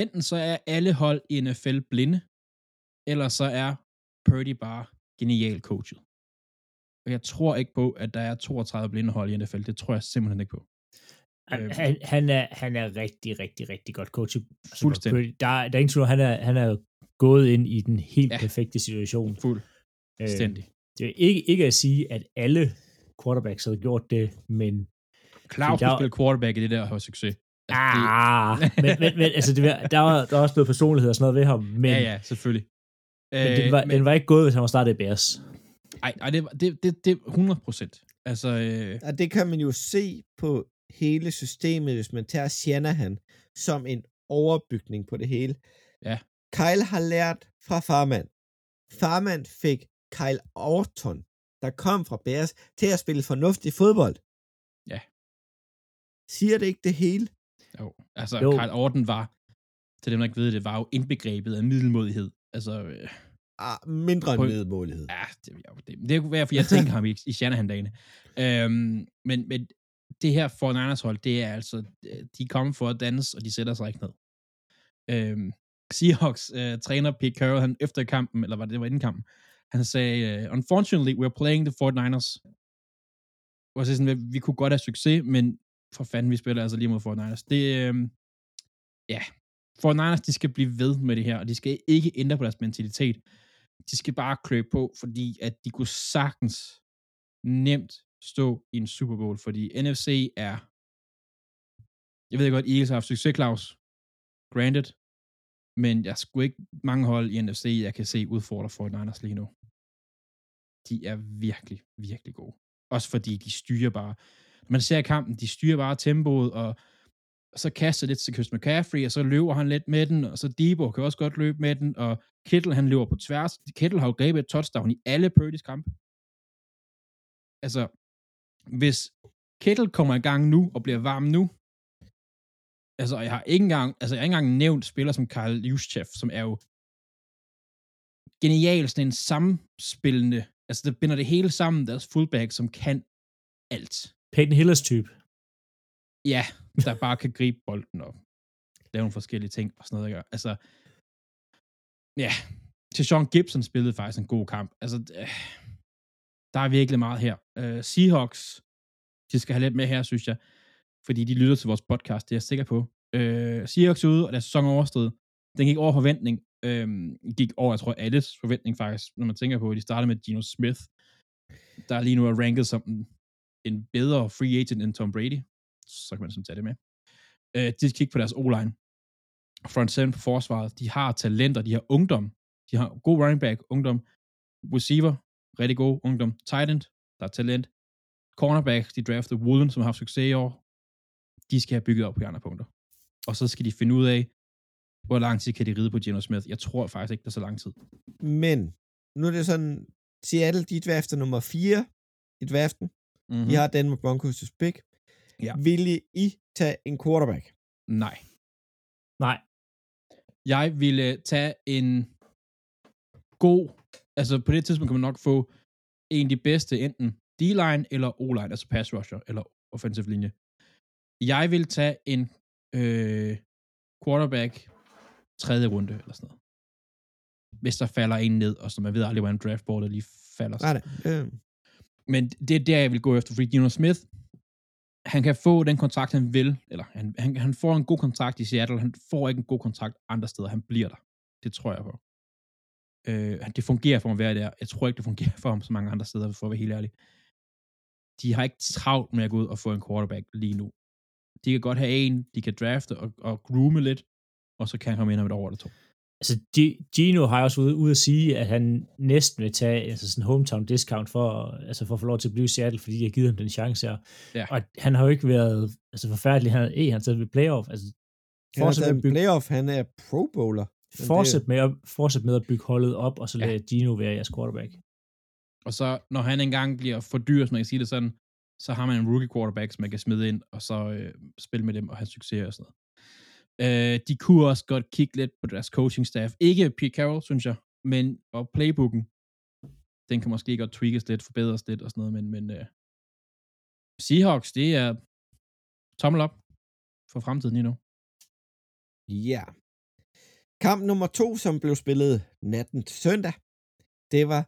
enten så er alle hold i NFL blinde, eller så er Purdy bare genial coachet. Og jeg tror ikke på, at der er 32 blinde hold i NFL. Det tror jeg simpelthen ikke på. Han, Øhm. han, han, er, han er rigtig, rigtig, rigtig godt coachet. Altså, Fuldstændig. Der, er- der er ingen tvivl, han er, han er gået ind i den helt Ja. perfekte situation. Fuldstændig. Øh, det er ikke, ikke at sige, at alle quarterbacks havde gjort det, men Claus der- spille quarterback i det der have succes. Altså, det- ah, men, men, men altså, det, var- der, var, der var også noget personlighed og sådan noget ved ham, men, ja, ja, selvfølgelig. men, den, var, Øh, den var ikke gået, hvis han var startet i Bears. Ej, ej det, var- det, det, det er 100 procent. Altså, øh, Og det kan man jo se på hele systemet, hvis man tager Shanahan som en overbygning på det hele. Ja. Kyle har lært fra Farman. Farman fik Kyle Orton, der kom fra Bears, til at spille fornuftig fodbold. Ja. Siger det ikke det hele? jo, altså Jo. Carl Orden var, til dem, der ikke ved det, var jo indbegrebet af middelmodighed. Altså, øh, Ah, mindre end middelmålighed. ja, det, ja, det, det kunne være, fordi jeg tænker ham i, i Shanahan-dagene. Øhm, men, men det her for Niners hold, det er altså, øh, de er kommet for at danse, og de sætter sig ikke ned. Øhm, Seahawks øh, træner Pete Carroll, han efter kampen, eller var det, det var inden kampen, han sagde, øh, unfortunately, we're playing the 49ers. Og så sådan, vi kunne godt have succes, men for fanden, vi spiller altså lige mod 49ers. Det, øh, ja, 49ers, de skal blive ved med det her, og de skal ikke ændre på deres mentalitet. De skal bare klø på, fordi at de kunne sagtens nemt stå i en Super Bowl, fordi NFC er, jeg ved godt, Eagles har haft succes, Claus, granted, men jeg skulle ikke mange hold i NFC, jeg kan se udfordre for Niners lige nu. De er virkelig, virkelig gode. Også fordi de styrer bare, når man ser kampen, de styrer bare tempoet, og så kaster lidt til Chris McCaffrey, og så løber han lidt med den, og så Debo kan også godt løbe med den, og Kittle, han løber på tværs. Kittle har jo grebet et touchdown i alle Purdy's kampe. Altså, hvis Kittle kommer i gang nu, og bliver varm nu, altså, jeg har ikke engang, altså, jeg har ikke engang nævnt spillere som Karl Juszczyk, som er jo genial, sådan en samspillende, altså, der binder det hele sammen, deres fullback, som kan alt. Peyton Hillers type. Ja, der bare kan gribe bolden op. lave nogle forskellige ting og sådan noget. Ikke? Altså, ja, til Sean Gibson spillede faktisk en god kamp. Altså, øh, der er virkelig meget her. Uh, Seahawks, de skal have lidt med her, synes jeg, fordi de lytter til vores podcast, det er jeg sikker på. Uh, Seahawks ude, og deres sæson overstået. Den gik over forventning. Uh, gik over, jeg tror, alles forventning faktisk, når man tænker på, at de startede med Gino Smith, der lige nu er ranket som en, en bedre free agent end Tom Brady så kan man sådan tage det med. Øh, de skal kigge på deres O-line. Front seven på forsvaret. De har talenter, de har ungdom. De har god running back, ungdom. Receiver, rigtig god ungdom. Tight end, der er talent. Cornerback, de draftede Woolen, som har haft succes i år. De skal have bygget op på andre punkter. Og så skal de finde ud af, hvor lang tid kan de ride på Geno Smith. Jeg tror faktisk ikke, der er så lang tid. Men nu er det sådan, Seattle, de drafter nummer 4 i draften. Mm-hmm. De har den med Broncos pick. Ja. Vil I tage en quarterback? Nej. Nej. Jeg ville tage en god, altså på det tidspunkt kan man nok få en af de bedste, enten D-line eller O-line, altså pass rusher eller offensive linje. Jeg vil tage en øh, quarterback tredje runde eller sådan noget. Hvis der falder en ned, og så man ved aldrig, hvordan draftboardet lige falder. Nej, nej. Øh, Men det er der, jeg vil gå efter, fordi Geno Smith, han kan få den kontrakt, han vil, eller han, han, han får en god kontrakt i Seattle, han får ikke en god kontrakt andre steder, han bliver der. Det tror jeg på. Øh, det fungerer for ham hver være der. Jeg tror ikke, det fungerer for ham så mange andre steder, for at være helt ærlig. De har ikke travlt med at gå ud og få en quarterback lige nu. De kan godt have en, de kan drafte og, og groome lidt, og så kan han komme ind om et år eller to. Altså, Gino har også ude, ude at sige, at han næsten vil tage altså sådan en hometown discount for, altså for at få lov til at blive i Seattle, fordi de har givet ham den chance her. Ja. Og han har jo ikke været altså forfærdelig. Han, eh, han taget ved playoff. Altså, han taget med, bygge, playoff, han er pro bowler. Fortsæt, med at, fortsæt med at bygge holdet op, og så Ja. lade Gino være jeres quarterback. Og så, når han engang bliver for dyr, som jeg kan sige det sådan, så har man en rookie quarterback, som man kan smide ind, og så øh, spille med dem og have succes og sådan noget. Øh, de kunne også godt kigge lidt på deres coaching staff. Ikke Pete Carroll, synes jeg, men og playbooken, den kan måske godt tweakes lidt, forbedres lidt og sådan noget, men, men øh, Seahawks, det er tommel op for fremtiden lige nu. Ja. Kamp nummer to, som blev spillet natten til søndag, det var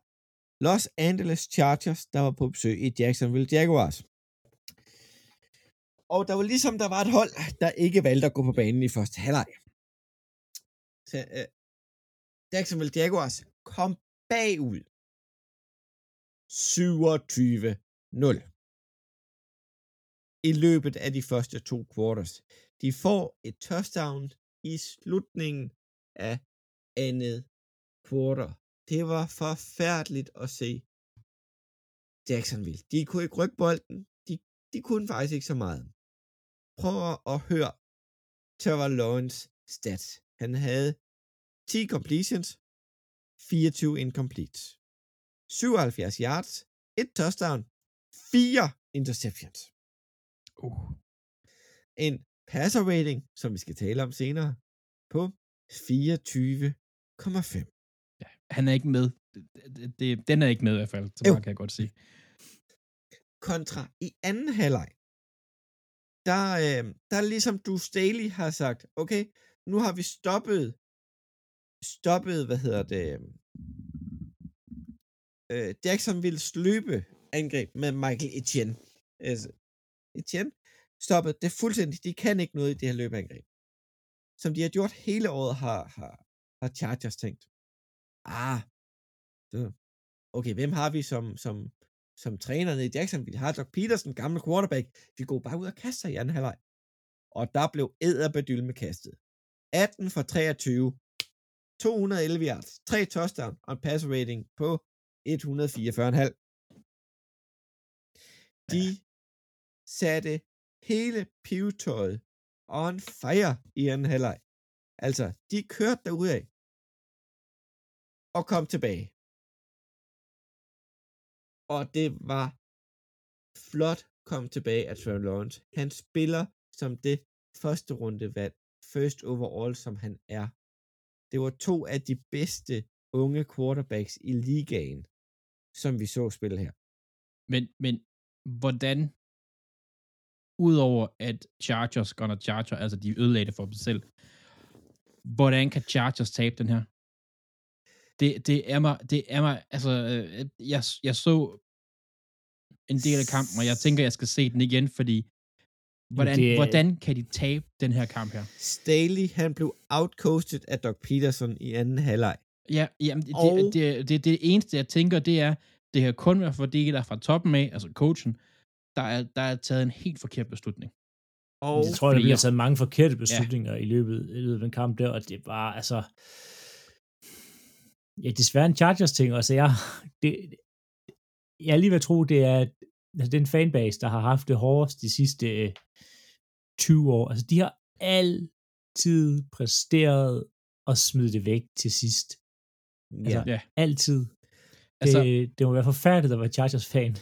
Los Angeles Chargers, der var på besøg i Jacksonville Jaguars. Og der var ligesom, der var et hold, der ikke valgte at gå på banen i første halvleg. Så, øh, Jacksonville Jaguars kom bagud 27-0 i løbet af de første to quarters. De får et touchdown i slutningen af andet quarter. Det var forfærdeligt at se Jacksonville. De kunne ikke rykke bolden. De, de kunne faktisk ikke så meget. Prøv at høre Trevor Lawrence stats. Han havde 10 completions, 24 incomplete. 77 yards, et touchdown, 4 interceptions. Uh. En passer rating, som vi skal tale om senere, på 24,5. Ja, han er ikke med. Det, den er ikke med i hvert fald, så meget kan jeg godt sige. Kontra i anden halvleg, der, øh, der ligesom du Staley har sagt, okay, nu har vi stoppet, stoppet, hvad hedder det, øh, Jacksonvilles løbeangreb med Michael Etienne. Altså, Etienne stoppet det fuldstændig. De kan ikke noget i det her løbeangreb. Som de har gjort hele året, har, har, har Chargers tænkt. Ah, det, okay, hvem har vi som, som, som træner nede i Jacksonville? Har Doc Peterson, gamle quarterback. Vi går bare ud og kaster i anden halvleg. Og der blev æderbedyl med kastet. 18 for 23. 211 yards, 3 touchdown og en pass rating på 144,5. De satte hele pivetøjet on fire i anden halvleg. Altså, de kørte derudad og kom tilbage. Og det var flot kom tilbage af Trevor Lawrence. Han spiller som det første runde valg, first overall, som han er. Det var to af de bedste unge quarterbacks i ligaen, som vi så spille her. Men, men hvordan, udover at Chargers gonna Charger, altså de ødelagde det for dem selv, hvordan kan Chargers tabe den her? Det, det er mig, det er mig, altså, øh, jeg, jeg så en del af kampen, og jeg tænker, jeg skal se den igen, fordi hvordan, det er- hvordan kan de tabe den her kamp her? Staley, han blev outcoached af Doc Peterson i anden halvleg. Ja, jamen, det, Og- det, det, det, det eneste, jeg tænker, det er, det her kun være fordi, der fra toppen af, altså coachen, der er, der er taget en helt forkert beslutning. Og Jeg tror, der bliver taget mange forkerte beslutninger ja. i, løbet, i løbet af den kamp der, og det var altså... Ja, desværre en Chargers-ting. Altså, jeg, det, jeg er lige ved at tro, det er altså, den fanbase, der har haft det hårdest de sidste øh, 20 år. Altså, de har altid præsteret at smide det væk til sidst. ja. Ja. Altid. Altså, det, det må være forfærdeligt at være Chargers-fan.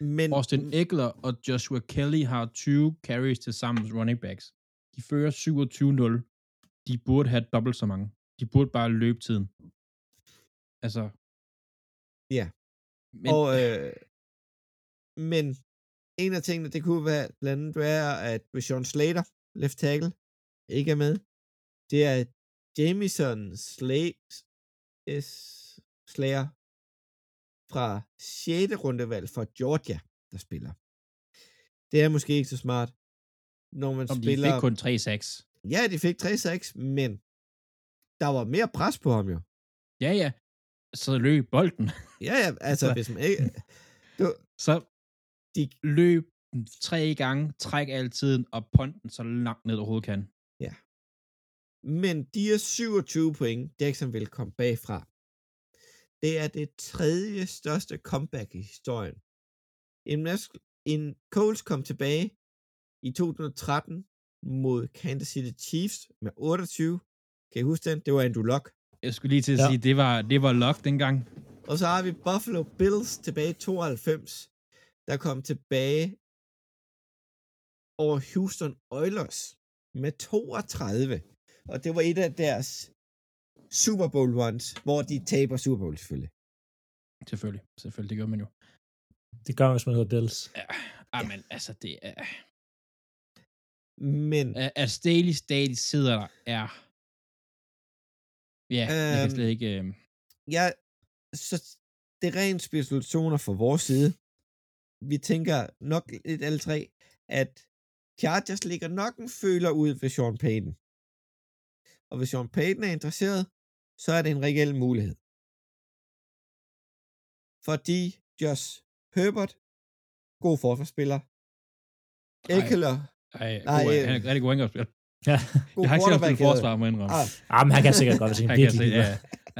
Men Austin Eckler og Joshua Kelly har 20 carries til sammen running backs. De fører 27-0. De burde have dobbelt så mange. De burde bare løbe tiden. Altså. Ja. Men, Og, øh, men en af tingene, det kunne være blandt andet være, at Sean Slater, left tackle, ikke er med. Det er Jamison Slate, S, Slayer fra 6. rundevalg for Georgia, der spiller. Det er måske ikke så smart, når man om de spiller... fik kun 3-6. Ja, de fik 3-6, men der var mere pres på ham jo. Ja, ja. Så løb bolden. Ja, ja, altså Så- hvis man ikke... Du, Så de, løb tre gange, træk altid, og punt den så langt ned overhovedet kan. Men de er 27 point, Jacksonville kom bagfra. Det er det tredje største comeback i historien. En, mas- en Coles kom tilbage i 2013 mod Kansas City Chiefs med 28. Kan I huske den? Det var Andrew Luck. Jeg skulle lige til at Ja. sige, det var, det var luck dengang. Og så har vi Buffalo Bills tilbage i 92, der kom tilbage over Houston Oilers med 32. Og det var et af deres Super Bowl runs, hvor de taber Super Bowl selvfølgelig. Selvfølgelig, selvfølgelig, det gør man jo. Det gør man, hvis man hedder Bills. Ja, ja. men altså, det er... Men At, at Staley stadig sidder der, er... Ja, øhm, jeg kan Øhm, slet ikke... Øh, ja, så det er rent spekulationer fra vores side. Vi tænker nok lidt alle tre, at Chargers ligger nok en føler ud ved Sean Payton. Og hvis Sean Payton er interesseret, så er det en reel mulighed. Fordi Josh Herbert, god forsvarsspiller. Eckler, ej, Nej, god, øh, han er rigtig god angrebsspiller. Ja. god Jeg har ikke set ham spille forsvar, må jeg indrømme. Ah, Ah, men han kan sikkert godt, hvis han Han kan virkelig se, ja,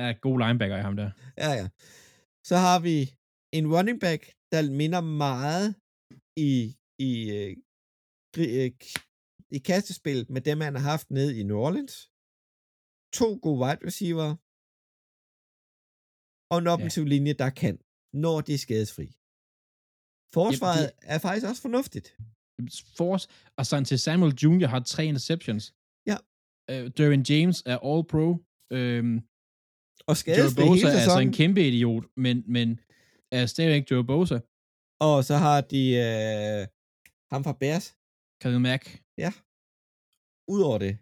er god linebacker i ham der. Ja, ja. Så har vi en running back, der minder meget i, i, øh, gri- øh, i kastespil med dem, han har haft nede i New Orleans. To gode wide receiver. Og en offensiv ja. linje, der kan, når de er skadesfri. Forsvaret Jamen, er faktisk også fornuftigt. Force og Sante Samuel Jr. har tre interceptions. Ja. Uh, Derwin James er all-pro. Øhm, Og Joe skadesfri Bosa er altså en kæmpe idiot, men, men er stadigvæk Joe Bosa. Og så har de øh, ham fra Bears. Khalil Mack. Udover det.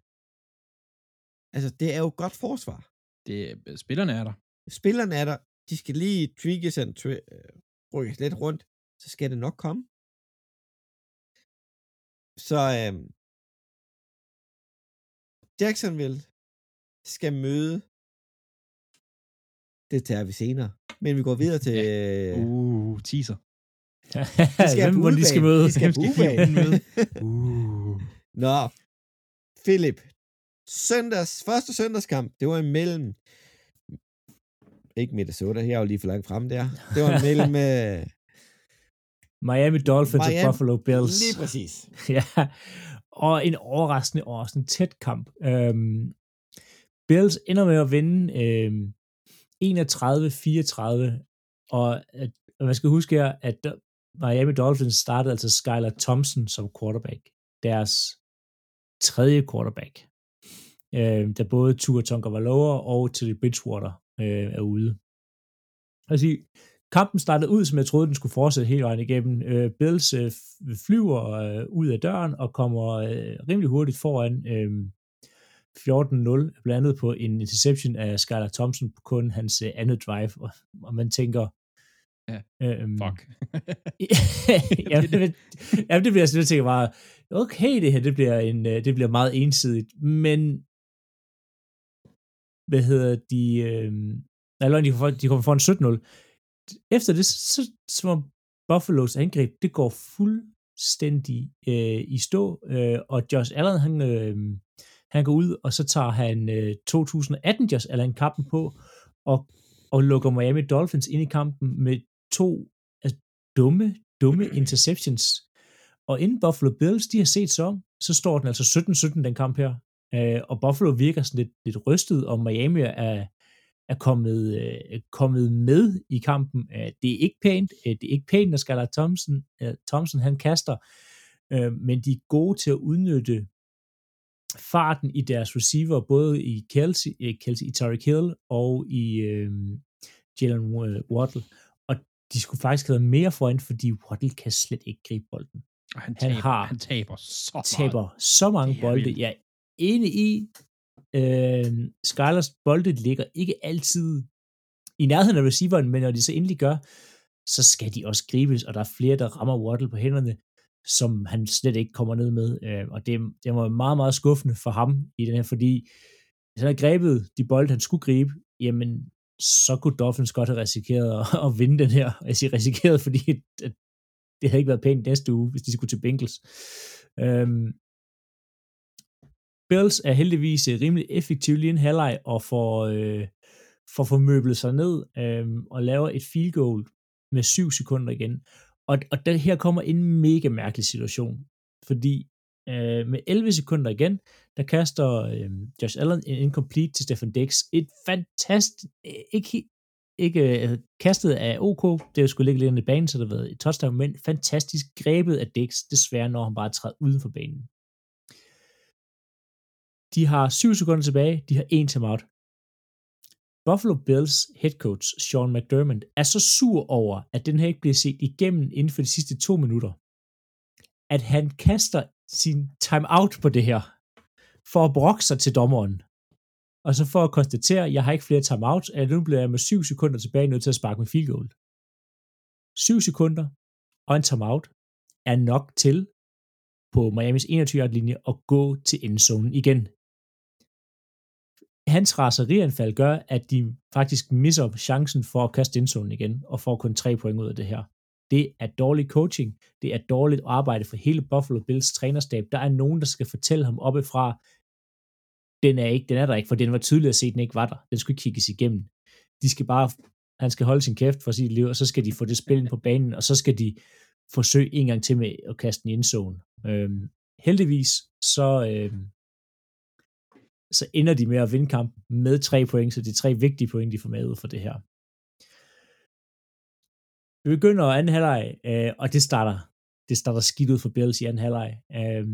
Altså, det er jo godt forsvar. Det, spillerne er der. spillerne er der, de skal lige tweakes og twi- øh, rykkes lidt rundt, så skal det nok komme. Så øhm, Jacksonville skal møde, det tager vi senere, men vi går videre til, øh, Uh, teaser. de skal Hvem på de skal møde? De skal på møde? Uh. Nå, Philip, søndags, første søndagskamp, det var imellem, ikke Minnesota, jeg er jo lige for langt frem der, det var imellem, øh, Miami Dolphins Miami- og Buffalo Bills. lige præcis, ja, og en overraskende og også en tæt kamp. Øhm, Bills ender med at vinde øhm, 31-34, og at, og man skal huske her, at der- Miami Dolphins startede altså Skylar Thompson som quarterback. Deres tredje quarterback. Øh, da både Tua Tagovailoa og Teddy Bridgewater øh, er ude. Altså, kampen startede ud, som jeg troede, den skulle fortsætte hele vejen igennem. Øh, Bills øh, flyver øh, ud af døren og kommer øh, rimelig hurtigt foran øh, 14-0, blandt andet på en interception af Skylar Thompson på kun hans øh, andet drive, og, og man tænker, Ja, øhm, Fuck. ja, det, det, ja, det bliver sådan, jeg tænker bare, okay, det her, det bliver, en, øh, det bliver meget ensidigt, men hvad hedder de, øh, eller de, de kommer foran 17-0. Efter det, så, så var Buffalo's angreb, det går fuldstændig øh, i stå, øh, og Josh Allen, han, øh, han går ud, og så tager han øh, 2018 Josh Allen kampen på, og, og lukker Miami Dolphins ind i kampen med to altså, dumme, dumme interceptions. Og inden Buffalo Bills, de har set så, så står den altså 17-17, den kamp her. Øh, og Buffalo virker sådan lidt, lidt rystet, og Miami er, er kommet, øh, kommet med i kampen. Øh, det er ikke pænt. Øh, det er ikke pænt, når Skylar Thompson, øh, Thompson han kaster, øh, men de er gode til at udnytte farten i deres receiver, både i Kelsey, øh, Kelsey i Tyreek Hill og i øh, Jalen øh, Waddle. Og de skulle faktisk have været mere foran, fordi Waddle kan slet ikke gribe bolden. Han, Han taber, har- han taber så meget. Taber så mange bolde. Jeg er enig i, øh, Skylers bolde ligger ikke altid i nærheden af receiveren, men når de så endelig gør, så skal de også gribes, og der er flere, der rammer Waddle på hænderne, som han slet ikke kommer ned med. Øh, og det, det var meget, meget skuffende for ham i den her, fordi hvis han havde grebet de bolde, han skulle gribe, jamen, så kunne Dolphins godt have risikeret at, at vinde den her. Jeg siger risikeret, fordi at det havde ikke været pænt næste uge, hvis de skulle til Bengals. Øhm, Bills er heldigvis øh, rimelig effektiv lige en halvleg og får, øh, får formøblet sig ned øh, og laver et field goal med syv sekunder igen. Og, og der, her kommer en mega mærkelig situation, fordi øh, med 11 sekunder igen, der kaster øh, Josh Allen en incomplete til Stefan Dix. Et fantastisk, ikke, ikke øh, kastet af OK, det er jo sgu ligge lidt i banen, så det har været et touchdown, men fantastisk grebet af Dix, desværre når han bare træder uden for banen. De har 7 sekunder tilbage, de har en timeout. Buffalo Bills head coach Sean McDermott er så sur over, at den her ikke bliver set igennem inden for de sidste to minutter, at han kaster sin timeout på det her, for at brokke sig til dommeren. Og så for at konstatere, at jeg har ikke flere timeouts, at nu bliver jeg med 7 sekunder tilbage nødt til at sparke med field goal. 7 sekunder og en timeout er nok til på Miamis 21 linje at gå til endzonen igen. Hans raserianfald gør, at de faktisk misser chancen for at kaste indzonen igen, og får kun tre point ud af det her. Det er dårlig coaching. Det er dårligt arbejde for hele Buffalo Bills trænerstab. Der er nogen, der skal fortælle ham oppefra, den er, ikke, den er der ikke, for den var tydeligt at se, at den ikke var der. Den skulle kigges igennem. De skal bare, han skal holde sin kæft for sit liv, og så skal de få det spil på banen, og så skal de forsøge en gang til med at kaste den i endzone. Øhm, heldigvis, så, øhm, så ender de med at vinde kamp med tre point, så det er tre vigtige point, de får med ud for det her. Vi begynder anden halvleg, øh, og det starter, det starter skidt ud for Bills i anden halvleg. Øh,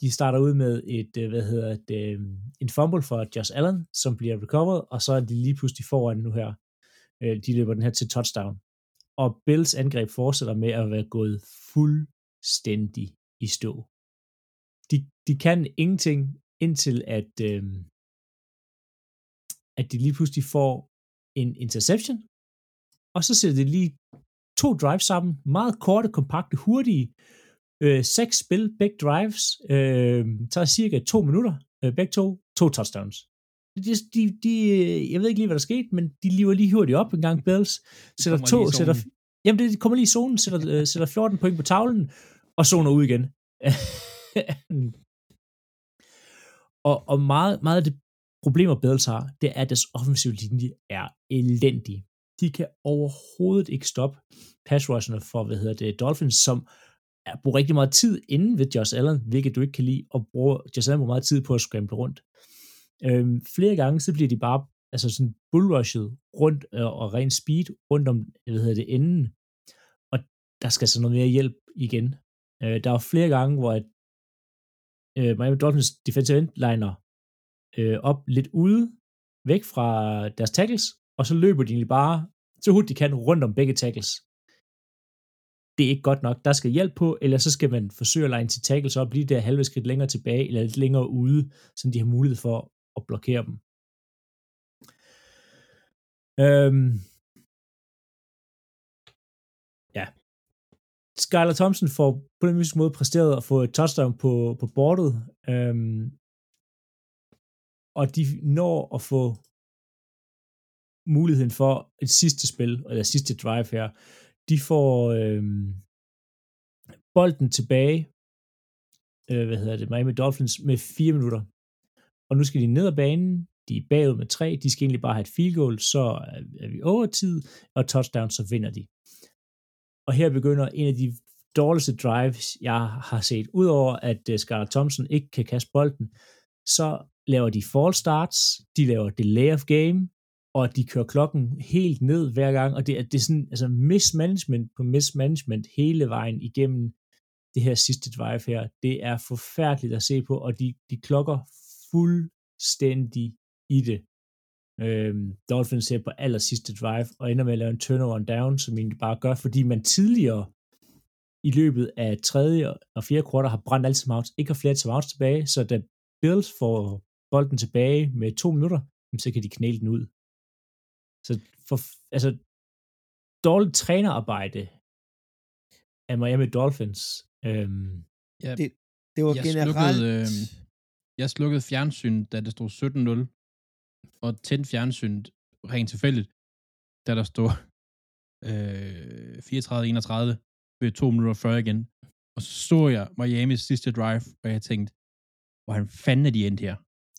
de starter ud med et, øh, hvad hedder det, øh, en fumble for Josh Allen, som bliver recovered, og så er de lige pludselig foran nu her. Øh, de løber den her til touchdown. Og Bills angreb fortsætter med at være gået fuldstændig i stå. De, de kan ingenting indtil at, øh, at de lige pludselig får en interception, og så sætter de lige to drives sammen, meget korte, kompakte, hurtige, øh, seks spil, begge drives, øh, tager cirka to minutter, øh, begge to, to touchdowns. De, de, de, jeg ved ikke lige, hvad der skete, men de lever lige hurtigt op en gang, Bills, sætter to, sætter, jamen det kommer lige i zonen, sætter, øh, sætter 14 point på tavlen, og zoner ud igen. og, og meget, meget af det problemer Bills har, det er, at deres offensive linje er elendig. De kan overhovedet ikke stoppe pass rusherne for, hvad hedder det, Dolphins, som er, bruger rigtig meget tid inden ved Josh Allen, hvilket du ikke kan lide, og bruger Josh Allen bruger meget tid på at scramble rundt. Øhm, flere gange, så bliver de bare altså sådan bullrushet rundt øh, og ren speed rundt om, hvad hedder det, enden. Og der skal så noget mere hjælp igen. Øh, der er flere gange, hvor at, øh, Miami Dolphins defensive end liner øh, op lidt ude, væk fra deres tackles, og så løber de egentlig bare så hurtigt de kan rundt om begge tackles. Det er ikke godt nok. Der skal hjælp på, eller så skal man forsøge at lege til tackles op, lige der halve skridt længere tilbage, eller lidt længere ude, så de har mulighed for at blokere dem. Øhm. Skylar Thompson får på den måde præsteret at få et touchdown på, på bordet, øhm. og de når at få muligheden for et sidste spil, eller sidste drive her. De får øhm, bolden tilbage, øh, hvad hedder det, Miami Dolphins, med fire minutter. Og nu skal de ned ad banen, de er bagud med tre, de skal egentlig bare have et field goal, så er vi over tid, og touchdown, så vinder de. Og her begynder en af de dårligste drives, jeg har set. Udover at øh, Scarlett Thompson ikke kan kaste bolden, så laver de fall starts, de laver delay of game, og de kører klokken helt ned hver gang, og det er, det er sådan, altså mismanagement på mismanagement hele vejen igennem det her sidste drive her. Det er forfærdeligt at se på, og de, de klokker fuldstændig i det. Øhm, Dolphins ser på aller sidste drive, og ender med at lave en turnover and down, som egentlig bare gør, fordi man tidligere i løbet af tredje og fjerde kvartal har brændt alle timeouts, ikke har flere timeouts tilbage, så da Bills får bolden tilbage med to minutter, så kan de knæle den ud. Så for, altså, dårligt trænerarbejde af Miami Dolphins. Øhm, ja, det, det var jeg generelt... Slukkede, øh, jeg slukkede fjernsyn, da det stod 17-0, og tændte fjernsyn rent tilfældigt, da der stod øh, 34-31 ved 2 minutter før igen. Og så så jeg Miamis sidste drive, og jeg tænkte, hvordan fanden er de endt her?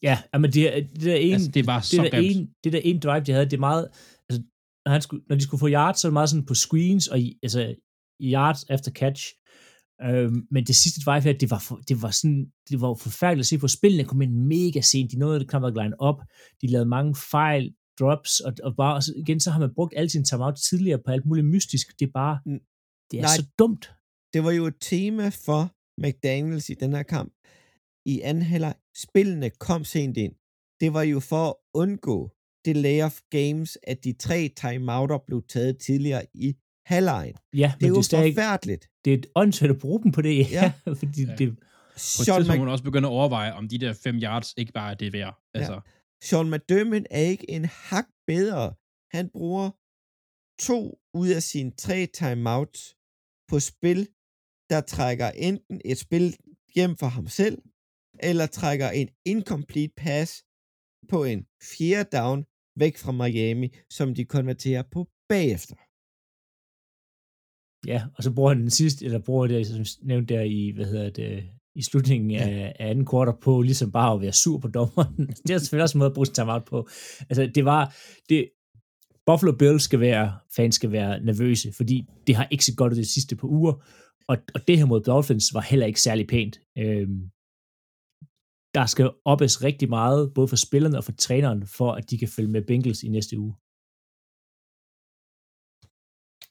Ja, men det, det der en, altså, det var det så der en, det der en drive, de havde, det er meget, altså, når, han skulle, når de skulle få yards, så er det meget sådan på screens, og altså, yards after catch, øhm, men det sidste drive her, det var, for, det var sådan, det var forfærdeligt at se på, spillene kom ind mega sent, de nåede det knap line op, de lavede mange fejl, drops, og, og bare, og igen, så har man brugt alle sine timeout tidligere på alt muligt mystisk. Det er bare, det er Nej. så dumt. Det var jo et tema for McDaniels i den her kamp. I anden halvleg, spillene kom sent ind. Det var jo for at undgå delay of games, at de tre timeouter blev taget tidligere i halvlejen. Ja, Det er jo det er, forfærdeligt. det er et åndssvagt at bruge dem på det, ja, Ja. fordi Ja. det, På et Sean, tidspunkt Mc, må man også begynde at overveje, om de der 5 yards ikke bare er det værd. Altså, Sean McDermott er ikke en hak bedre. Han bruger to ud af sine tre timeouts på spil, der trækker enten et spil hjem for ham selv, eller trækker en incomplete pass på en fjerde down væk fra Miami, som de konverterer på bagefter. Ja, og så bruger han den sidste, eller bruger det, som nævnt der i, hvad hedder det, i slutningen Ja. af, af anden kvartal på, ligesom bare at være sur på dommeren. det er selvfølgelig også en måde at bruge sin timeout på. Altså, det var, det, Buffalo Bills skal være, fans skal være nervøse, fordi det har ikke set godt ud de sidste par uger, og, og det her mod Dolphins var heller ikke særlig pænt. Øhm, der skal oppes rigtig meget, både for spillerne og for træneren, for at de kan følge med Bengals i næste uge.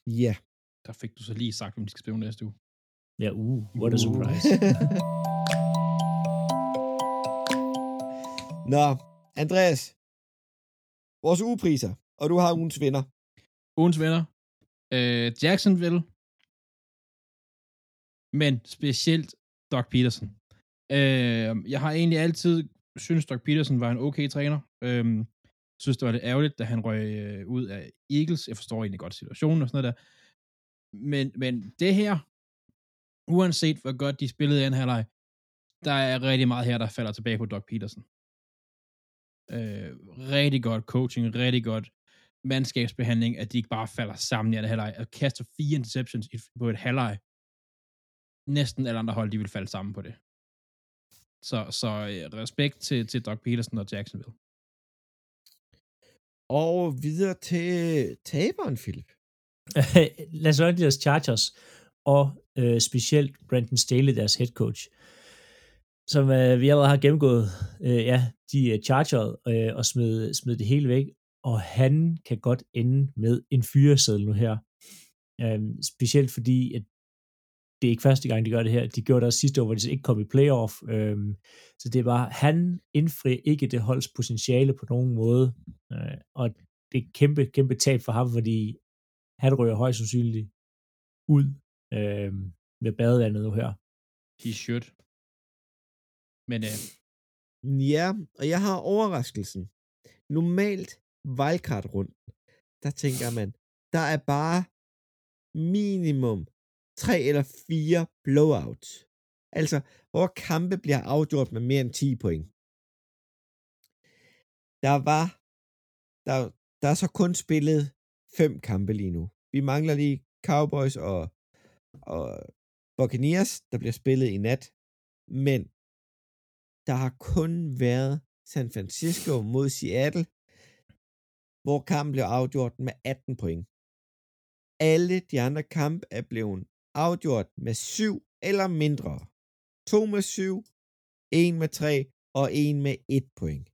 Ja. Der fik du så lige sagt, om de skal spille næste uge. Ja, uh, what a surprise. Nå, Andreas. Vores ugepriser, og du har ugens vinder. Ugens venner. Øh, Jacksonville. Men specielt Doc Peterson. Øh, jeg har egentlig altid synes Doc Peterson var en okay træner. Øh, synes, det var lidt ærgerligt, da han røg øh, ud af Eagles. Jeg forstår egentlig godt situationen og sådan noget der. Men, men det her, uanset hvor godt de spillede i anden halvleg, der er rigtig meget her, der falder tilbage på Doc Peterson. Øh, rigtig godt coaching, rigtig godt mandskabsbehandling, at de ikke bare falder sammen i anden halvleg, og kaster fire interceptions i- på et halvleg. Næsten alle andre hold, de vil falde sammen på det. Så, så øh, respekt til, til Doc Peterson og Jacksonville. Og videre til taberen, Philip. Los Angeles Chargers og øh, specielt Brandon Staley, deres head coach, som øh, vi allerede har gennemgået, øh, ja, de øh, er chargeret øh, og smed, smed det hele væk, og han kan godt ende med en fyreseddel nu her. Øh, specielt fordi, at det er ikke første gang, de gør det her. De gjorde det også sidste år, hvor de så ikke kom i playoff. Øhm, så det var, han indfri ikke det holds potentiale på nogen måde. Øh, og det er et kæmpe, kæmpe tab for ham, fordi han ryger højst sandsynligt ud øh, med badevandet nu her. He should. Men øh, Ja, og jeg har overraskelsen. Normalt wildcard-runden, der tænker man, der er bare minimum tre eller fire blowouts. Altså, hvor kampe bliver afgjort med mere end 10 point. Der var, der, der er så kun spillet fem kampe lige nu. Vi mangler lige Cowboys og, og Buccaneers, der bliver spillet i nat. Men der har kun været San Francisco mod Seattle, hvor kampen blev afgjort med 18 point. Alle de andre kampe er blevet afgjort med 7 eller mindre. 2 med 7, 1 med 3 og 1 med 1 point.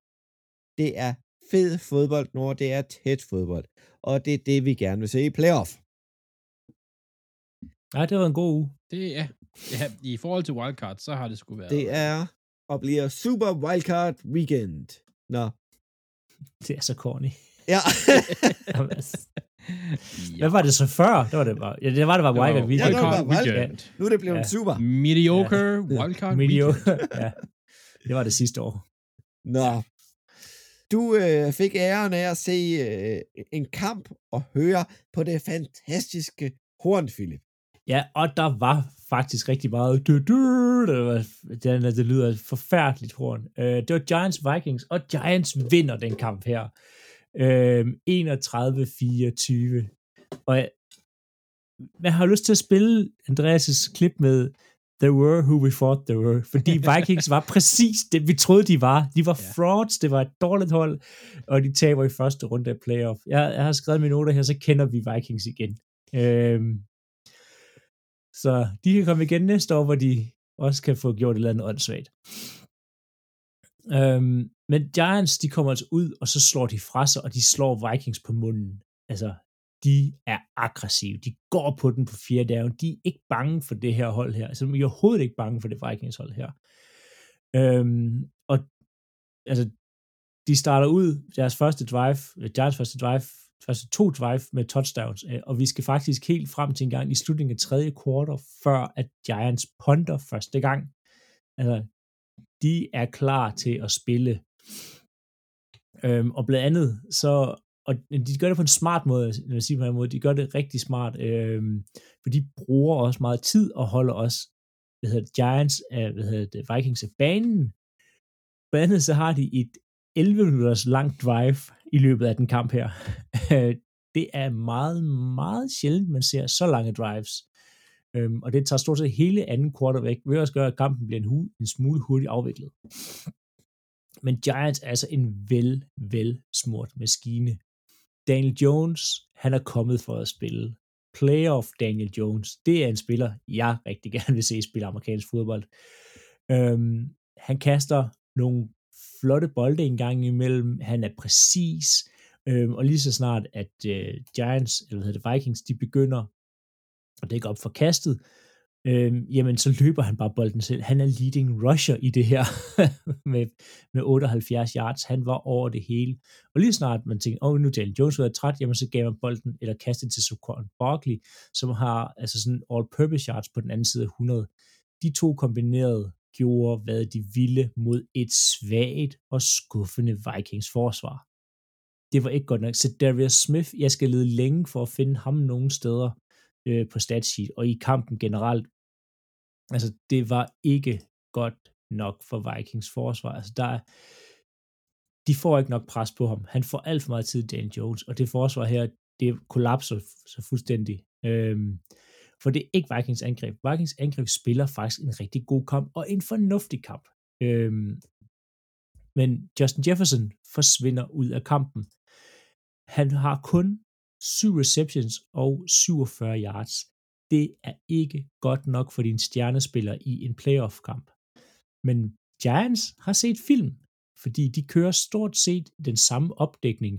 Det er fed fodbold, når det er tæt fodbold. Og det er det, vi gerne vil se i playoff. Nej, det var en god uge. det er, ja, i forhold til wildcard, så har det sgu været. Det er og bliver Super Wildcard Weekend. Nå. Det er så corny. Ja. Altså, Hvad var det så før? Det var det bare. Ja, det var det var Wildcard Ja, Weekend. det var bare wild- Weekend. nu er det blevet Ja. super. Mediocre wildcard Mediocre. weekend. ja. Det var det sidste år. Nå. Du øh, fik æren af at se øh, en kamp og høre på det fantastiske horn, Philip. Ja, og der var faktisk rigtig meget. Du, du, det, var, det, det lyder forfærdeligt horn. Øh, det var Giants Vikings, og Giants vinder den kamp her. Øh, 31-24. Og jeg, man har lyst til at spille Andreas' klip med They were who we thought they were. Fordi Vikings var præcis det, vi troede, de var. De var Ja. frauds, det var et dårligt hold, og de taber i første runde af playoff. Jeg, jeg har skrevet mine noter her, så kender vi Vikings igen. Øhm, så de kan komme igen næste år, hvor de også kan få gjort et eller andet åndssvagt. Øhm, men Giants, de kommer altså ud, og så slår de fra sig, og de slår Vikings på munden. Altså, de er aggressive. De går på den på fjerde down. De er ikke bange for det her hold her. Altså, de er overhovedet ikke bange for det Vikings hold her. Øhm, og altså, de starter ud deres første drive, Giants første drive, første to drive med touchdowns, øh, og vi skal faktisk helt frem til en gang i slutningen af tredje kvartal, før at Giants ponder første gang. Altså, de er klar til at spille. Øhm, og blandt andet, så, og de gør det på en smart måde, når jeg siger på en måde, de gør det rigtig smart, øh, for de bruger også meget tid og holder også, hvad hedder det, Giants, af, hvad hedder det, Vikings af banen. Blandt andet så har de et 11 minutters langt drive i løbet af den kamp her. det er meget, meget sjældent, man ser så lange drives. Øhm, og det tager stort set hele anden quarter væk, ved også gøre, at kampen bliver en, hu- en smule hurtigt afviklet. Men Giants er altså en vel, vel smurt maskine. Daniel Jones, han er kommet for at spille. Playoff Daniel Jones, det er en spiller, jeg rigtig gerne vil se spille amerikansk fodbold. Øhm, han kaster nogle flotte bolde en gang imellem. Han er præcis. Øhm, og lige så snart, at øh, Giants, eller hvad hedder det, Vikings, de begynder at dække op for kastet, øh, jamen så løber han bare bolden selv. Han er leading rusher i det her med, med 78 yards. Han var over det hele. Og lige snart man tænker, åh, oh, nu er Jones været træt, jamen så gav man bolden eller kastet til Saquon Barkley, som har altså sådan all-purpose yards på den anden side af 100. De to kombineret gjorde, hvad de ville mod et svagt og skuffende Vikings forsvar. Det var ikke godt nok. Så Darius Smith, jeg skal lede længe for at finde ham nogen steder øh, på statsheet, og i kampen generelt. Altså, det var ikke godt nok for Vikings forsvar. Altså, der er, de får ikke nok pres på ham. Han får alt for meget tid, Dan Jones, og det forsvar her, det kollapser så fuldstændig. Øhm, for det er ikke Vikings angreb. Vikings angreb spiller faktisk en rigtig god kamp, og en fornuftig kamp. Øhm, men Justin Jefferson forsvinder ud af kampen. Han har kun 7 receptions og 47 yards. Det er ikke godt nok for din stjernespiller i en playoff-kamp. Men Giants har set film, fordi de kører stort set den samme opdækning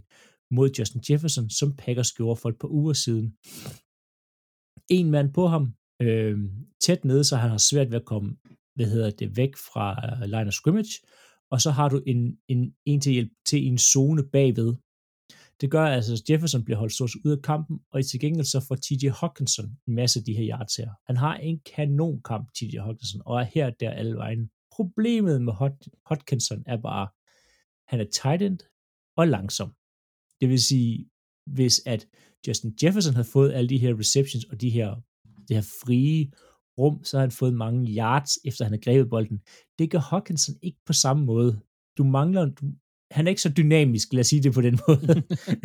mod Justin Jefferson, som Packers gjorde for et par uger siden. En mand på ham, øh, tæt nede, så han har svært ved at komme hvad hedder det, væk fra øh, line of scrimmage, og så har du en, en, en til hjælp til en zone bagved, det gør altså, at Jefferson bliver holdt stort ud af kampen, og i til gengæld så får TJ Hawkinson en masse af de her yards her. Han har en kanonkamp, TJ Hawkinson, og er her der alle vejen. Problemet med Hawkinson er bare, han er tight end og langsom. Det vil sige, hvis at Justin Jefferson havde fået alle de her receptions og de her, det her frie rum, så har han fået mange yards, efter han har grebet bolden. Det gør Hawkinson ikke på samme måde. Du mangler, du, han er ikke så dynamisk, lad os sige det på den måde.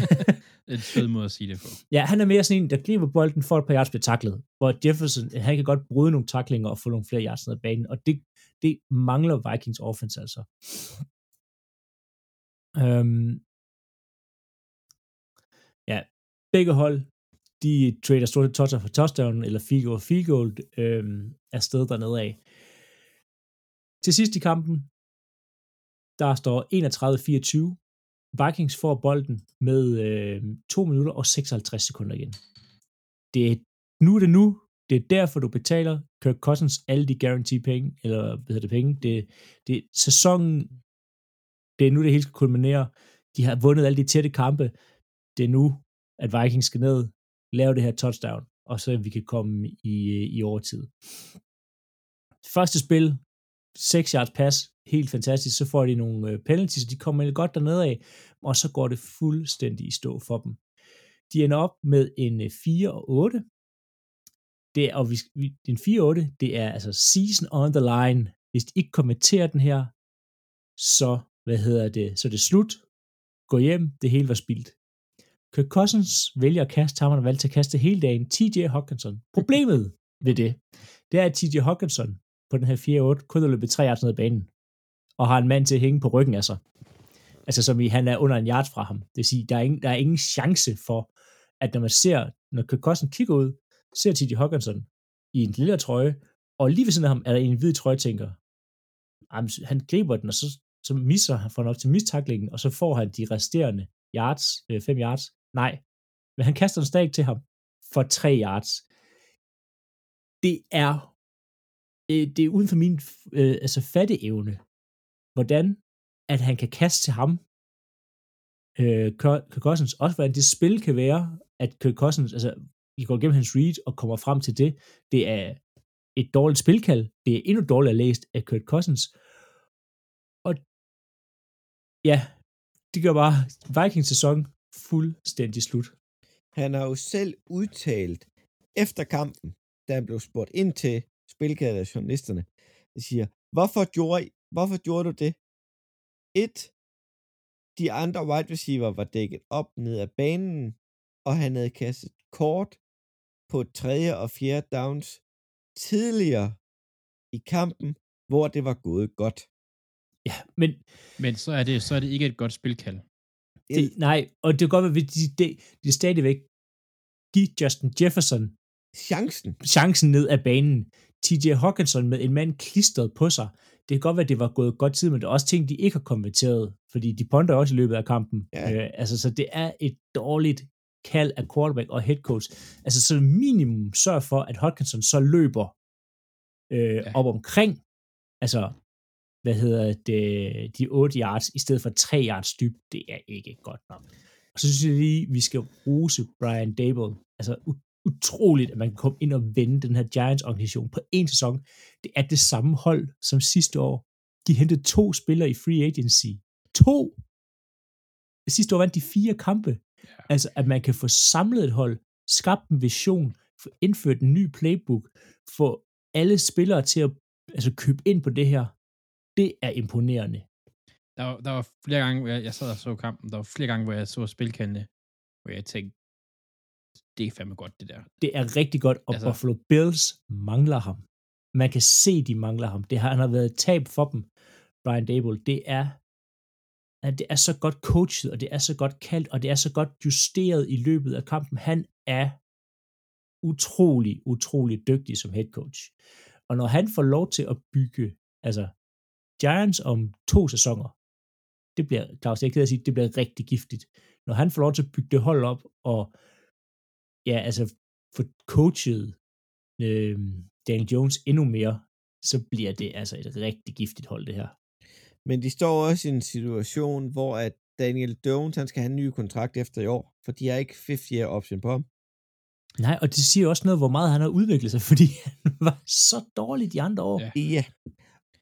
en fed måde at sige det på. Ja, han er mere sådan en, der griber bolden for et par yards bliver taklet, hvor Jefferson, han kan godt bryde nogle taklinger og få nogle flere yards ned ad banen, og det, det mangler Vikings offense altså. Øhm, ja, begge hold, de trader stort toucher for touchdown, eller field goal, field goal øhm, er sted dernede af. Til sidst i kampen, der står 31-24. Vikings får bolden med øh, 2 minutter og 56 sekunder igen. Det er, nu er det nu. Det er derfor, du betaler Kirk Cousins alle de guarantee penge, eller hvad hedder det penge. Det, det sæsonen, det er nu, det hele skal kulminere. De har vundet alle de tætte kampe. Det er nu, at Vikings skal ned, lave det her touchdown, og så vi kan komme i, øh, i overtid. Første spil, 6 yards pass, helt fantastisk, så får de nogle øh, penalties, penalties, de kommer godt dernede af, og så går det fuldstændig i stå for dem. De ender op med en øh, 4 og 8. Det er, og vi, en 4 8, det er altså season on the line. Hvis de ikke kommenterer den her, så, hvad hedder det, så er det slut. Gå hjem, det hele var spildt. Kirk Cousins vælger at kaste, har man valgt til at kaste hele dagen. TJ Hawkinson. Problemet ved det, det er, at TJ Hawkinson på den her 4-8 kun har løbet 3 yards ned ad banen og har en mand til at hænge på ryggen af sig. Altså som i, han er under en yard fra ham. Det vil sige, der er ingen, der er ingen chance for, at når man ser, når Kirk Cousins kigger ud, ser T.J. Hawkinson i en lille trøje, og lige ved siden af ham er der en hvid trøje, tænker, han griber den, og så så misser han for op til mistaklingen, og så får han de resterende yards, 5 øh, yards. Nej, men han kaster en stadig til ham for 3 yards. Det er, øh, det er uden for min øh, altså fatteevne, hvordan at han kan kaste til ham, øh, Kirk Cousins, også hvordan det spil kan være, at Kirk Cousins, altså I går gennem hans read og kommer frem til det, det er et dårligt spilkald, det er endnu dårligere læst af Kirk Cousins, og ja, det gør bare Vikings sæson fuldstændig slut. Han har jo selv udtalt efter kampen, da han blev spurgt ind til spilkaldet af journalisterne, der siger, hvorfor gjorde, hvorfor gjorde du det? Et, de andre wide receiver var dækket op ned ad banen, og han havde kastet kort på tredje og fjerde downs tidligere i kampen, hvor det var gået godt. Ja, men, Men så er, det, så er det ikke et godt spilkald. det, nej, og det kan godt være, at de, de, de stadigvæk give Justin Jefferson Chancen. chancen ned af banen. TJ Hawkinson med en mand klistret på sig. Det kan godt være, at det var gået godt tid, men det er også ting, de ikke har konverteret, fordi de ponder også i løbet af kampen. Ja. Øh, altså, så det er et dårligt kald af quarterback og head coach. Altså, så minimum sørg for, at Hawkinson så løber øh, Ja. op omkring, altså, hvad hedder det, de 8 yards, i stedet for 3 yards dyb. Det er ikke godt nok. Og så synes jeg lige, vi skal rose Brian Dable. Altså, utroligt, at man kan komme ind og vende den her Giants-organisation på en sæson. Det er det samme hold som sidste år. De hentede to spillere i free agency. To! Sidste år vandt de fire kampe. Ja. Altså, at man kan få samlet et hold, skabt en vision, få indført en ny playbook, få alle spillere til at altså, købe ind på det her. Det er imponerende. Der, var- der var flere gange, hvor jeg, jeg sad og så kampen, der var flere gange, hvor jeg så spilkaldene, hvor jeg tænkte, det er fandme godt, det der. Det er rigtig godt, og Altså- Buffalo Bills mangler ham. Man kan se, de mangler ham. Det har, han har været et tab for dem, Brian Dable. Det er, at det er så godt coachet, og det er så godt kaldt, og det er så godt justeret i løbet af kampen. Han er utrolig, utrolig dygtig som head coach. Og når han får lov til at bygge, altså Giants om to sæsoner, det bliver, Claus, jeg er ked at sige, det bliver rigtig giftigt. Når han får lov til at bygge det hold op, og ja, altså få coachet øh, Daniel Jones endnu mere, så bliver det altså et rigtig giftigt hold, det her. Men de står også i en situation, hvor at Daniel Jones, han skal have en ny kontrakt efter i år, for de har ikke 50-year option på ham. Nej, og det siger også noget, hvor meget han har udviklet sig, fordi han var så dårlig de andre år. Ja. Ja.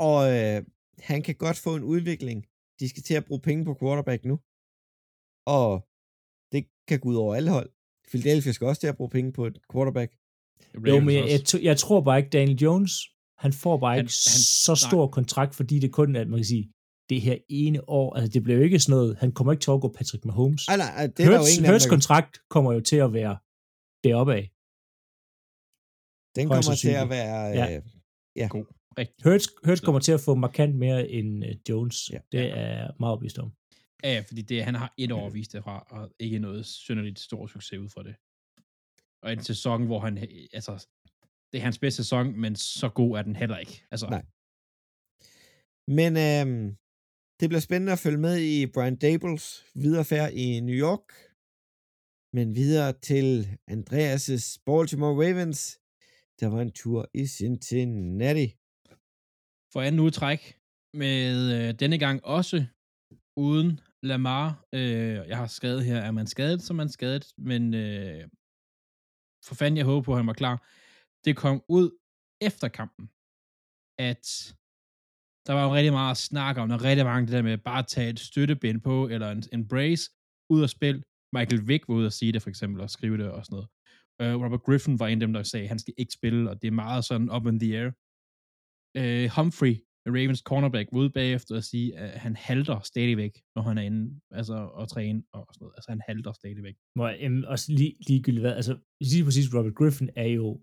Og øh, han kan godt få en udvikling. De skal til at bruge penge på quarterback nu. Og det kan gå ud over alle hold. Philadelphia skal også til at bruge penge på et quarterback. Jo, Ravens men jeg, jeg, jeg tror bare ikke, Daniel Jones, han får bare Han- ikke han- så nej. stor kontrakt, fordi det kun er, at man kan sige, det her ene år, altså det bliver jo ikke sådan noget, han kommer ikke til at gå Patrick Mahomes. Ej, nej, ej, det er der jo Hurts, ingen Hurts kontrakt kommer jo til at være deroppe af. Den kommer til at være... Ja. Øh, ja. God. Hurts, Hurts kommer til at få markant mere end uh, Jones. Ja. Det er jeg meget opvist om. Ja, ja, fordi det, han har et år vist det fra, og ikke noget synderligt stor succes ud fra det. Og en sæson, hvor han, altså, det er hans bedste sæson, men så god er den heller ikke. Altså, Nej. Men øhm, det bliver spændende at følge med i Brian Dables viderefærd i New York. Men videre til Andreas' Baltimore Ravens. Der var en tur i Cincinnati. for anden uge træk, med øh, denne gang også uden Lamar. Øh, jeg har skrevet her, er man skadet, så er man skadet, men øh, for fanden, jeg håber på, at han var klar. Det kom ud efter kampen, at der var jo rigtig meget snak om, og rigtig mange det der med bare at tage et støttebind på, eller en, en brace ud af spil. Michael Vick var ude at sige det for eksempel, og skrive det og sådan noget. Uh, Robert Griffin var en af dem, der sagde, at han skal ikke spille, og det er meget sådan up in the air. Uh, Humphrey, Ravens cornerback, ude bagefter at sige, at han halter stadigvæk, når han er inde altså, og træne og sådan noget. Altså han halter stadigvæk. Må jeg, jamen, også lige, ligegyldigt hvad, altså lige præcis Robert Griffin er jo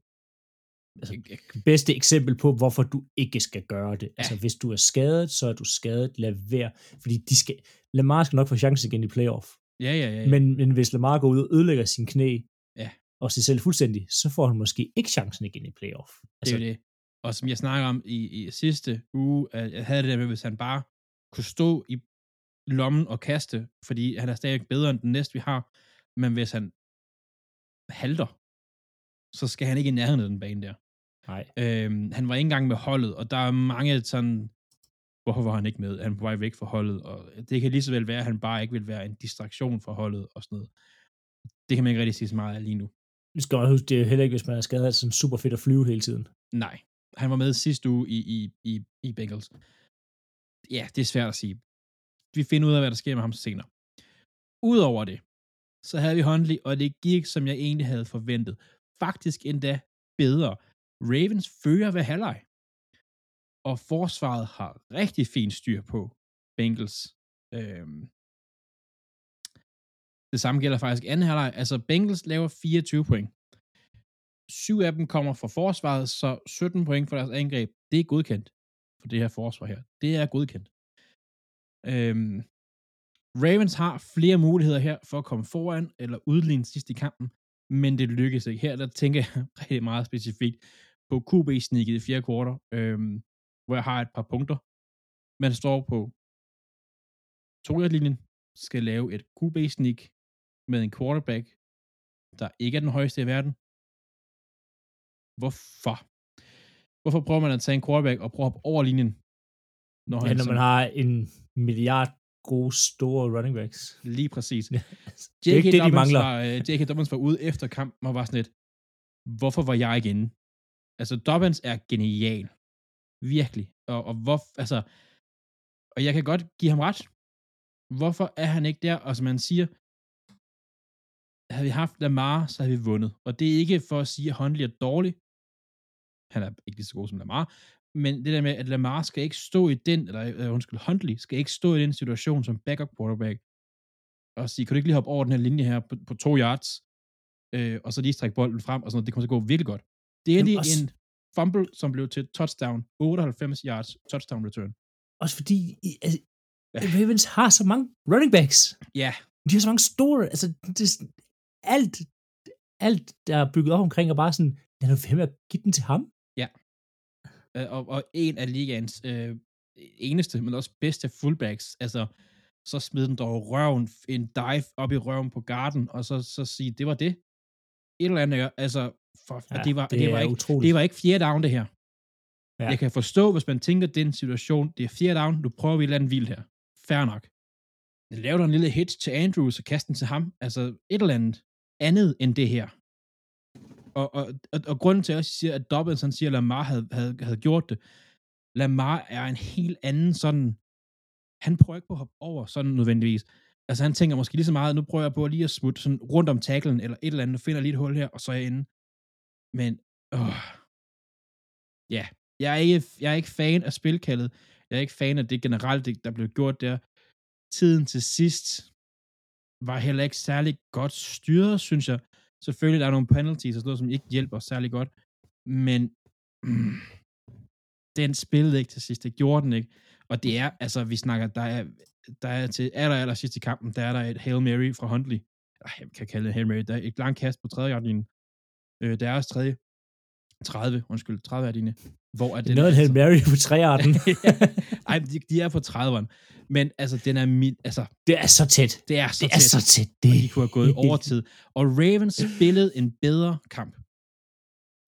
altså, det bedste eksempel på, hvorfor du ikke skal gøre det. Ja. Altså hvis du er skadet, så er du skadet, lad være, fordi de skal, Lamar skal nok få chancen igen i playoff. Ja, ja, ja. ja. Men, men hvis Lamar går ud og ødelægger sin knæ, Ja. og sig selv fuldstændig, så får han måske ikke chancen igen i playoff. Det er det. Og som jeg snakker om i, i sidste uge, at jeg havde det der med, hvis han bare kunne stå i lommen og kaste, fordi han er stadig bedre end den næste, vi har. Men hvis han halter, så skal han ikke i nærheden af den bane der. Nej. Øhm, han var ikke engang med holdet, og der er mange sådan, hvorfor var han ikke med? Han er på vej væk fra holdet, og det kan lige så vel være, at han bare ikke vil være en distraktion for holdet og sådan noget. Det kan man ikke rigtig sige så meget af lige nu. Vi skal også huske, det er heller ikke, hvis man er skadet, sådan super fedt at flyve hele tiden. Nej, han var med sidste uge i, i, i, i Bengals. Ja, det er svært at sige. Vi finder ud af, hvad der sker med ham senere. Udover det, så havde vi Huntley, og det gik, som jeg egentlig havde forventet. Faktisk endda bedre. Ravens fører ved halvleg. Og forsvaret har rigtig fint styr på Bengals. Øhm. Det samme gælder faktisk anden halvleg. Altså, Bengals laver 24 point. Syv af dem kommer fra forsvaret, så 17 point for deres angreb, det er godkendt for det her forsvar her. Det er godkendt. Øhm, Ravens har flere muligheder her for at komme foran eller udligne sidst i kampen, men det lykkes ikke. Her der tænker jeg rigtig meget specifikt på QB-snikket i fjerde kvartal, øhm, hvor jeg har et par punkter. Man står på to linjen skal lave et QB-sneak med en quarterback, der ikke er den højeste i verden. Hvorfor? Hvorfor prøver man at tage en quarterback og prøve at hoppe over linjen? Når, ja, når man har en milliard gode, store running backs. Lige præcis. det er ikke det, de mangler. Var, uh, J.K. Dobbins var ude efter kampen og var sådan lidt, hvorfor var jeg ikke inde? Altså, Dobbins er genial. Virkelig. Og, og hvor, altså, og jeg kan godt give ham ret. Hvorfor er han ikke der? Og som man siger, havde vi haft Lamar, så havde vi vundet. Og det er ikke for at sige, at Hundley er dårlig. Han er ikke lige så god som Lamar. Men det der med, at Lamar skal ikke stå i den, eller uh, undskyld, Huntley skal ikke stå i den situation som backup quarterback, og sige, kan du ikke lige hoppe over den her linje her på, på to yards, øh, og så lige strække bolden frem, og sådan noget, det kommer til at gå virkelig godt. Det er lige også... en fumble, som blev til touchdown, 98 yards touchdown return. Også fordi, altså, ja. Ravens har så mange running backs. Ja. De har så mange store, altså, det, alt, alt, der er bygget op omkring, er bare sådan, lad nu hvem at give den til ham. Øh, og, og en af ligaens øh, eneste, men også bedste fullbacks, altså, så smed den dog røven, en dive op i røven på garden, og så, så sige, det var det. Et eller andet, altså, for, ja, det, var, det, det, var ikke, det var ikke fjerde down, det her. Ja. Jeg kan forstå, hvis man tænker den situation, det er fjerde down, nu prøver vi et eller andet vildt her. Fair nok. Jeg lavede en lille hit til Andrews og kaste den til ham. Altså, et eller andet andet end det her. Og, og, og, og grunden til, at jeg siger, at Dobbins han siger, at Lamar havde, havde, havde gjort det, Lamar er en helt anden sådan, han prøver ikke på at hoppe over sådan nødvendigvis. Altså han tænker måske lige så meget, nu prøver jeg på lige at smutte sådan rundt om tacklen, eller et eller andet, nu finder lige et hul her, og så er jeg inde. Men, åh, ja, jeg er, ikke, jeg er ikke fan af spilkaldet. Jeg er ikke fan af det generelt, der blev gjort der. Tiden til sidst var heller ikke særlig godt styret, synes jeg. Selvfølgelig der er nogle penalties og sådan noget, som ikke hjælper særlig godt, men mm, den spillede ikke til sidst, det gjorde den ikke. Og det er, altså vi snakker, der er, der er til aller, aller sidst i kampen, der er der et Hail Mary fra Huntley. Jeg kan kalde det Hail Mary. Der er et langt kast på tredje. Øh, der er tredje. 30, undskyld, 30 er dine. Hvor er den? Noget altså, Mary på træarten. Ej, de, de, er på 30'eren. Men altså, den er min, altså... Det er så tæt. Det er så det tæt. er så tæt. Det... Og de kunne have gået over tid. Og Ravens spillede en bedre kamp.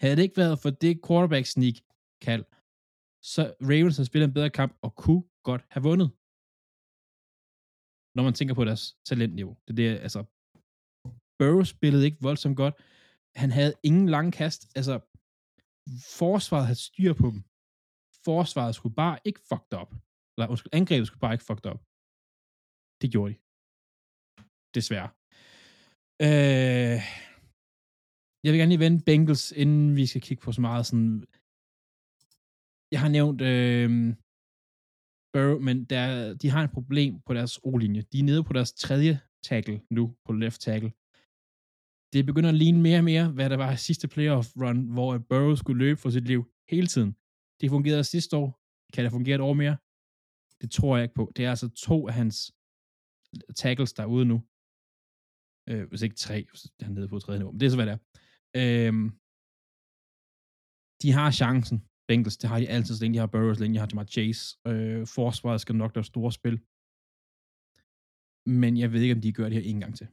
Havde det ikke været for det quarterback sneak kald, så Ravens har spillet en bedre kamp og kunne godt have vundet. Når man tænker på deres talentniveau. Det er det, altså... Burrow spillede ikke voldsomt godt. Han havde ingen lange kast. Altså, forsvaret havde styr på dem. Forsvaret skulle bare ikke fucked op. Eller undskyld, angrebet skulle bare ikke fucked op. Det gjorde de. Desværre. Øh, jeg vil gerne lige vende Bengals, inden vi skal kigge på så meget sådan... Jeg har nævnt øh, Burrow, men der, de har et problem på deres O-linje. De er nede på deres tredje tackle nu, på left tackle det begynder at ligne mere og mere, hvad der var sidste playoff run, hvor Burrow skulle løbe for sit liv hele tiden. Det fungerede sidste år. Kan det fungere et år mere? Det tror jeg ikke på. Det er altså to af hans tackles, der er ude nu. Øh, hvis ikke tre, han er nede på tredje niveau. Men det er så, hvad det er. Øh, de har chancen Bengals, det har de altid, så længe de har Burrows, så længe de har Jamar Chase. Øh, forsvaret skal nok lave store spil. Men jeg ved ikke, om de gør det her en gang til.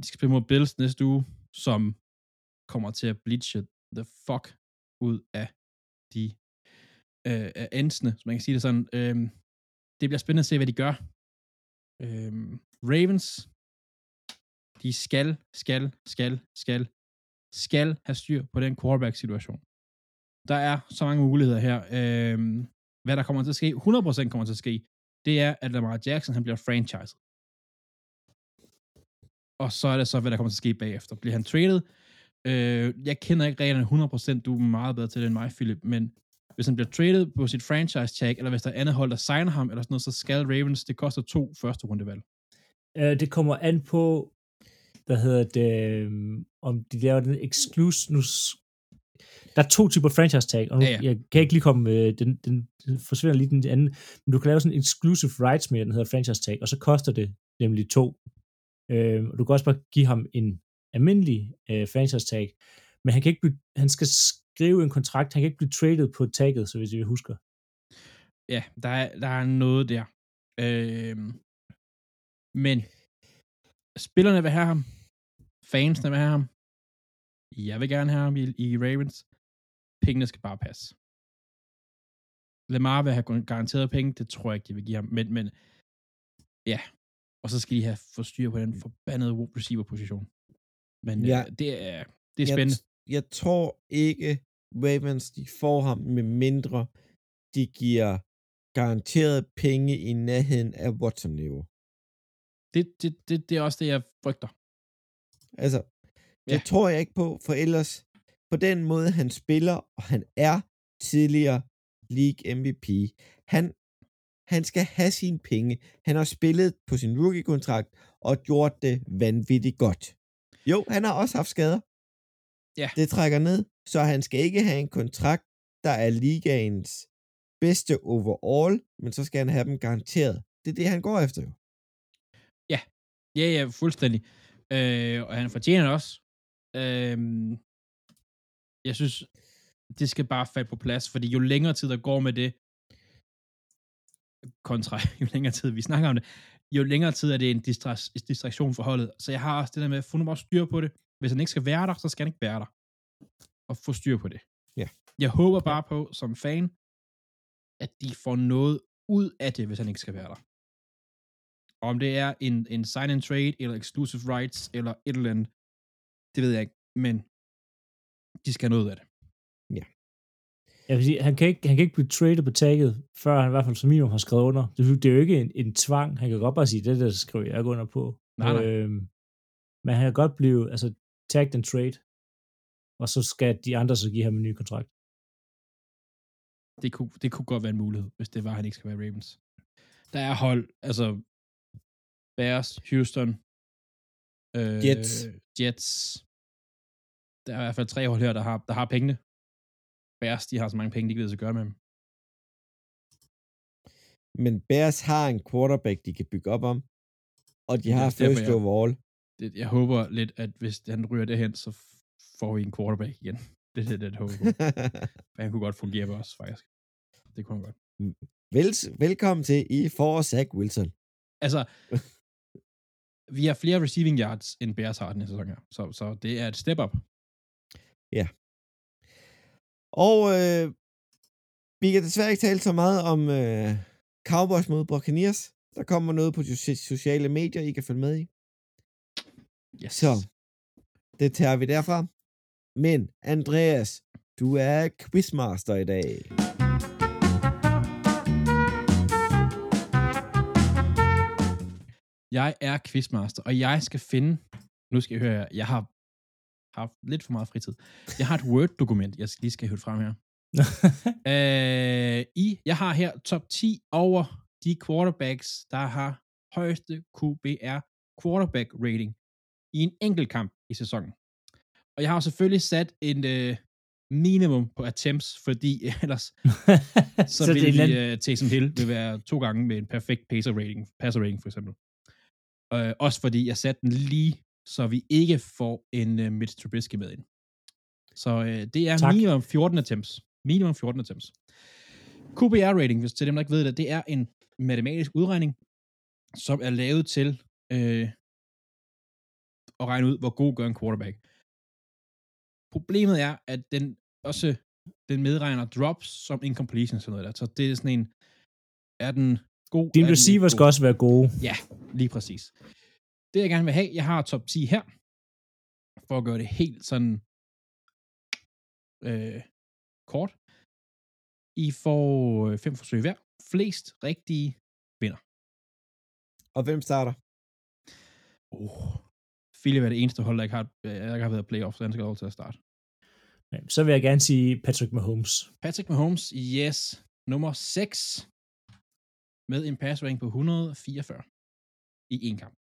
De skal spille mod Bills næste uge, som kommer til at bleache the fuck ud af de øh, af endsene, så man kan sige det sådan. Øh, det bliver spændende at se, hvad de gør. Øh, Ravens, de skal, skal, skal, skal, skal have styr på den quarterback-situation. Der er så mange muligheder her. Øh, hvad der kommer til at ske, 100% kommer til at ske, det er, at Lamar Jackson han bliver franchised. Og så er det så, hvad der kommer til at ske bagefter. Bliver han traded? Øh, jeg kender ikke reglerne 100%, du er meget bedre til det end mig, Philip, men hvis han bliver traded på sit franchise tag, eller hvis der er andet hold, der signer ham, eller sådan noget, så skal Ravens, det koster to første rundevalg. Uh, det kommer an på, hvad hedder det, um, om de laver den exclusive, nu, der er to typer franchise tag, og nu, Ja, ja, jeg kan ikke lige komme, øh, den, den, den forsvinder lige den anden, men du kan lave sådan en exclusive rights med, den hedder franchise tag, og så koster det nemlig to. Øh, og du kan også bare give ham en almindelig øh, franchise tag, men han kan ikke blive, han skal skrive en kontrakt, han kan ikke blive traded på tagget, så hvis jeg husker. Ja, der er, der er noget der. Øh, men spillerne vil have ham. Fansene vil have ham. Jeg vil gerne have ham i, i Ravens. Pengene skal bare passe. Lamar vil have garanteret penge, det tror jeg ikke, de vil give ham. Men, men ja, og så skal de have få styr på den forbandede receiver-position. Men Ja. ja. øh, det er, det er spændende. Jeg, jeg tror ikke, Ravens de får ham, med mindre de giver garanteret penge i nærheden af Watson-niveau. Det, det, det, det er også det, jeg frygter. Altså, det Ja. tror jeg ikke på, for ellers på den måde, han spiller, og han er tidligere League MVP, han, han skal have sine penge. Han har spillet på sin rookie-kontrakt og gjort det vanvittigt godt. Jo, han har også haft skader. Ja. Det trækker ned, så han skal ikke have en kontrakt, der er ligaens bedste overall, men så skal han have dem garanteret. Det er det, han går efter jo. Ja, ja, fuldstændig. Øh, og han fortjener det også. Øh, jeg synes, det skal bare falde på plads, fordi jo længere tid der går med det, kontra jo længere tid vi snakker om det, jo længere tid er det en distra- distraktion for holdet. Så jeg har også det der med, at få nu bare styr på det. Hvis han ikke skal være der, så skal han ikke være der. Og få styr på det. Ja. Jeg håber bare på, som fan, at de får noget ud af det, hvis han ikke skal være der. Og om det er en, en sign and trade, eller exclusive rights, eller et eller andet, det ved jeg ikke. Men de skal have noget ud af det. Jeg vil sige, han kan ikke, han kan ikke blive traded på tagget, før han i hvert fald som minimum har skrevet under. Det, det er jo ikke en, en tvang. Han kan godt bare sige, det der skriver jeg ikke under på. Nej, nej. Øhm, men han kan godt blive, altså, tagged and trade. Og så skal de andre så give ham en ny kontrakt. Det kunne, det kunne godt være en mulighed, hvis det var, at han ikke skal være Ravens. Der er hold, altså Bears, Houston, øh, Jets. Jets. Der er i hvert fald tre hold her, der har, der har pengene. Bears, de har så mange penge, de ikke ved at gøre med dem. Men Bears har en quarterback, de kan bygge op om, og de har også derfor, first jeg- overall. Det, jeg håber lidt, at hvis han ryger derhen, så får vi en quarterback igen. Det er det, jeg håber på. Han kunne godt fungere for os, faktisk. Det kunne han godt. Vel, velkommen til, I får Zach Wilson. Altså, vi har flere receiving yards, end Bears har den her sæson her. Så, så det er et step up. Og øh, vi kan desværre ikke tale så meget om øh, Cowboys mod Buccaneers. Der kommer noget på de soci- sociale medier, I kan følge med i. Yes. Så det tager vi derfra. Men Andreas, du er quizmaster i dag. Jeg er quizmaster, og jeg skal finde... Nu skal jeg høre. Jeg har haft lidt for meget fritid. Jeg har et Word-dokument, jeg lige skal hive frem her. Øh, I, jeg har her top 10 over de quarterbacks, der har højeste QBR quarterback rating i en enkelt kamp i sæsonen. Og jeg har selvfølgelig sat en øh, minimum på attempts, fordi ellers så, så vil det vi, uh, Taysom Hill vil være to gange med en perfekt passer rating, passer rating for eksempel. Uh, også fordi jeg satte den lige, så vi ikke får en uh, Mitch Trubisky med ind. Så uh, det er Tak. minimum 14 attempts. Minimum 14 attempts. QBR rating, hvis til dem, der ikke ved det, det er en matematisk udregning, som er lavet til øh, at regne ud, hvor god gør en quarterback. Problemet er, at den også den medregner drops som incompletion og sådan noget der. Så det er sådan en, er den god? Din er receiver skal også være gode. Ja, lige præcis. Det jeg gerne vil have, jeg har top 10 her, for at gøre det helt sådan øh, kort. I får øh, fem forsøg hver. Flest rigtige vinder. Og hvem starter? Oh. Philip er det eneste hold, der ikke har, øh, der ikke har været playoff, så han skal lov til at starte. Så vil jeg gerne sige Patrick Mahomes. Patrick Mahomes, yes. Nummer 6 med en pass rating på 144 i en kamp.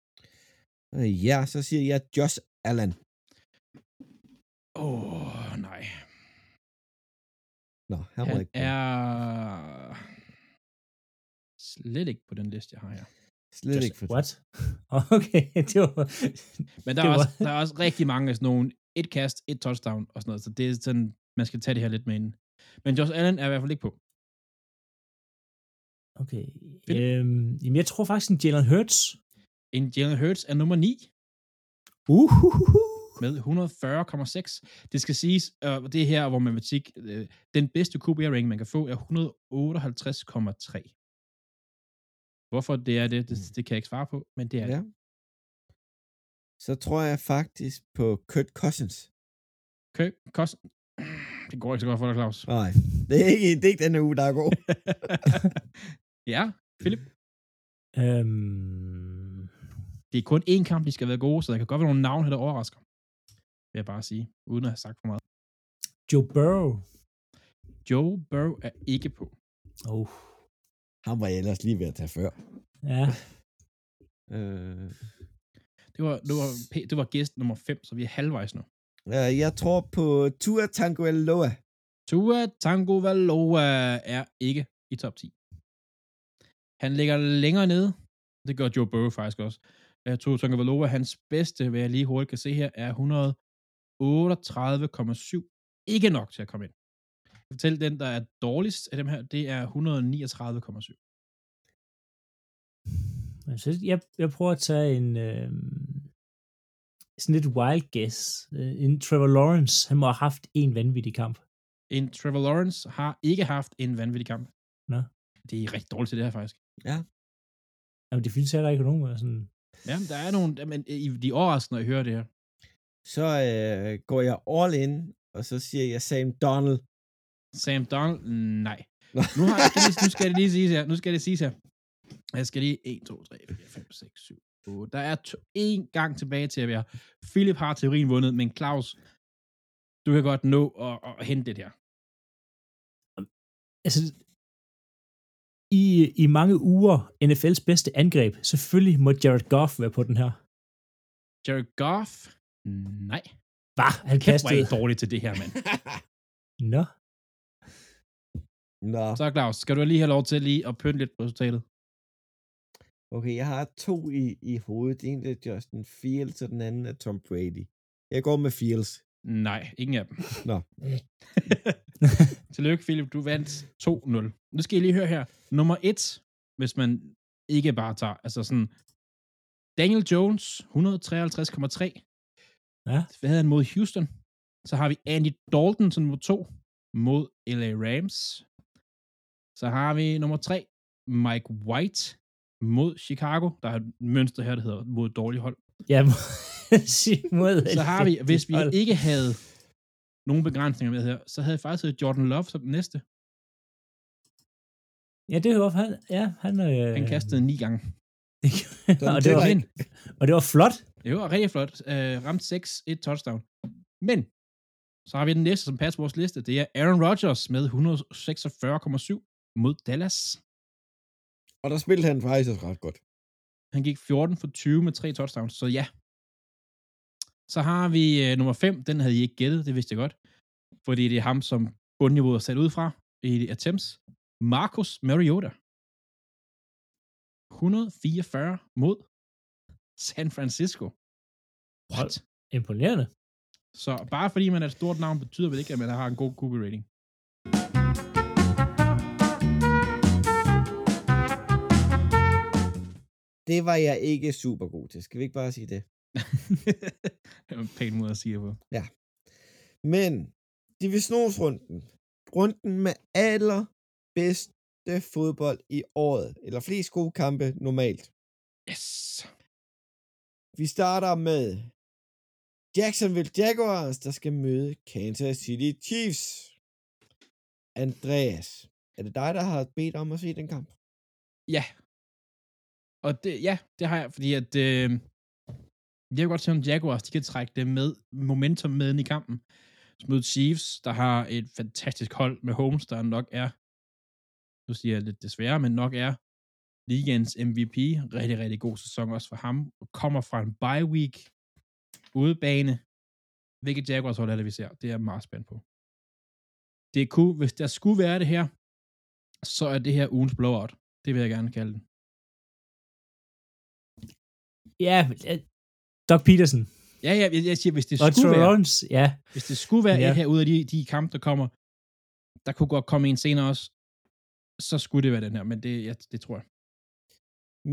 Øh, Ja, så siger jeg Josh Allen. Åh, oh, nej. Nå, han Han ikke på. er slet ikke på den liste, jeg har her. Slet Just, ikke for What? Okay, det var... Men der det er, var- også, der er også rigtig mange af sådan nogle, et kast, et touchdown og sådan noget, så det er sådan, man skal tage det her lidt med ind. Men Josh Allen er i hvert fald ikke på. Okay. Philip? Øhm, jamen, jeg tror faktisk en Jalen Hurts. En Jalen Hurts er nummer 9 Uhuhuhu. med 140,6. Det skal siges, og det er her, hvor matematik, øh, den bedste QBR-rating, man kan få, er 158,3. Hvorfor det er det, det, det kan jeg ikke svare på, men det er Ja. det. Så tror jeg faktisk på Kurt Cousins. Okay, kost... Det går ikke så godt for dig, Claus. Nej, det er ikke, det er ikke denne uge, der er god. ja, Philip. Øhm, Det er kun én kamp, de skal være gode, så der kan godt være nogle navne her, der overrasker. Vil jeg bare sige, uden at have sagt for meget. Joe Burrow. Joe Burrow er ikke på. Oh. Han var jeg ellers lige ved at tage før. Ja. Øh, Det var, det var, det var gæst nummer 5, så vi er halvvejs nu. jeg tror på Tua Tagovailoa. Tua Tango Valoa er ikke i top 10. Han ligger længere nede. Det gør Joe Burrow faktisk også. Tua Tango Valoa, hans bedste, hvad jeg lige hurtigt kan se her, er 138,7. Ikke nok til at komme ind. Jeg kan fortælle, den, der er dårligst af dem her, det er 139,7. Altså, jeg, jeg prøver at tage en øh, sådan lidt wild guess. Øh, en Trevor Lawrence, han må have haft en vanvittig kamp. En Trevor Lawrence har ikke haft en vanvittig kamp. Nå. Det er rigtig dårligt til det her, faktisk. Jamen, det findes heller ikke nogen sådan... Ja, der er nogle, men de er overraskende, når jeg hører det her. Så øh, går jeg all in, og så siger jeg Sam Donald. Sam Donald, nej. Nu, har, jeg, skal lige, nu skal det lige siges her. Nu skal det siges her. Jeg skal lige 1, 2, 3, 4, 5, 6, 7, 8. Der er to, en gang tilbage til at være. Philip har teorien vundet, men Claus, du kan godt nå at, at hente det der. Altså, i, i mange uger NFL's bedste angreb, selvfølgelig må Jared Goff være på den her. Jared Goff, nej. Bah, han Kæft, hvor kastede... I dårligt til det her, mand. Nå. Nå, Så Claus, skal du lige have lov til lige at pynte lidt på resultatet? okay, jeg har to i, i hovedet. En er Justin Fields, og den anden er Tom Brady. Jeg går med Fields. Nej, ingen af dem. Nå. Tillykke, Philip. Du vandt 2-0. Nu skal I lige høre her. Nummer 1, hvis man ikke bare tager, altså sådan, Daniel Jones, 153,3. Ja. Hvad havde han mod Houston? Så har vi Andy Dalton som nummer 2 mod LA Rams. Så har vi nummer 3, Mike White mod Chicago. Der er et mønster her, der hedder mod dårlig hold. Ja, mod Så har vi, hvis vi ikke havde nogen begrænsninger med her, så havde jeg faktisk heddet Jordan Love som den næste. Ja, det var han. Ja, han... Øh, Han kastede ni gange. og, det var, og det var flot. det var rigtig flot. Uh, ramt 6, et touchdown. Men, så har vi den næste, som passer på vores liste. Det er Aaron Rodgers med 146,7 mod Dallas. Og der spillede han faktisk ret godt. Han gik 14 for 20 med tre touchdowns, så ja. Så har vi øh, nummer 5, den havde I ikke gættet, det vidste jeg godt. Fordi det er ham, som bundniveauet er sat ud fra i attempts. Marcus Mariota. 144 mod San Francisco. What? Imponerende. Så bare fordi man er et stort navn, betyder det ikke, at man har en god QB rating. Det var jeg ikke super god til. Skal vi ikke bare sige det? pæn måde at sige det på. Men divisionsrunden, runden med allerbedste fodbold i året, eller flest gode kampe normalt. Yes. Vi starter med Jacksonville Jaguars, der skal møde Kansas City Chiefs. Andreas, er det dig, der har bedt om at se den kamp? Ja. Og det, ja, det har jeg, fordi at øh, jeg vil godt se, om Jaguars de kan trække det med momentum med ind i kampen. Så mod Chiefs, der har et fantastisk hold med Holmes, der nok er, nu siger jeg lidt desværre, men nok er ligens MVP. Rigtig, rigtig god sæson også for ham. Og kommer fra en bye week udebane. Hvilket Jaguars hold er det, vi ser. Det er jeg meget spændt på. Det kunne, hvis der skulle være det her, så er det her ugens blowout. Det vil jeg gerne kalde det. Ja, Doc Peterson. Ja, ja, jeg, jeg siger, hvis det Og skulle være, Lawrence, ja. hvis det skulle være Ja. ja. et her ud af de, de kampe, der kommer, der kunne godt komme en senere også, så skulle det være den her, men det, ja, det tror jeg.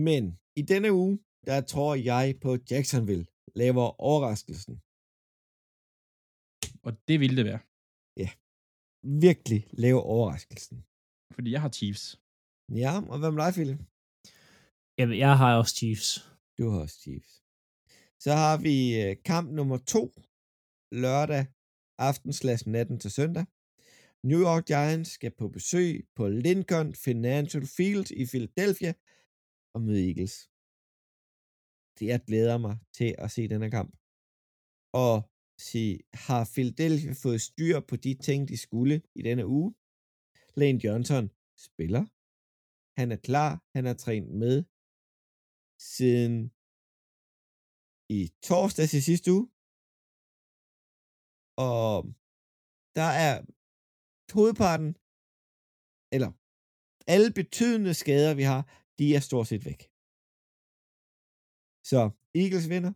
Men i denne uge, der tror jeg på Jacksonville laver overraskelsen. Og det ville det være, Virkelig laver overraskelsen. fordi jeg har Chiefs. Ja, og hvad med dig, Philip? Jamen, jeg har også Chiefs. Du har også Chiefs. Så har vi øh, kamp nummer to, lørdag aften slash natten til søndag. New York Giants skal på besøg på Lincoln Financial Field i Philadelphia og møde Eagles. Det jeg glæder mig til at se denne kamp. Og se, har Philadelphia fået styr på de ting, de skulle i denne uge? Lane Johnson spiller. Han er klar. Han har trænet med siden i torsdags i sidste uge. Og der er hovedparten, eller alle betydende skader, vi har, de er stort set væk. Så Eagles vinder,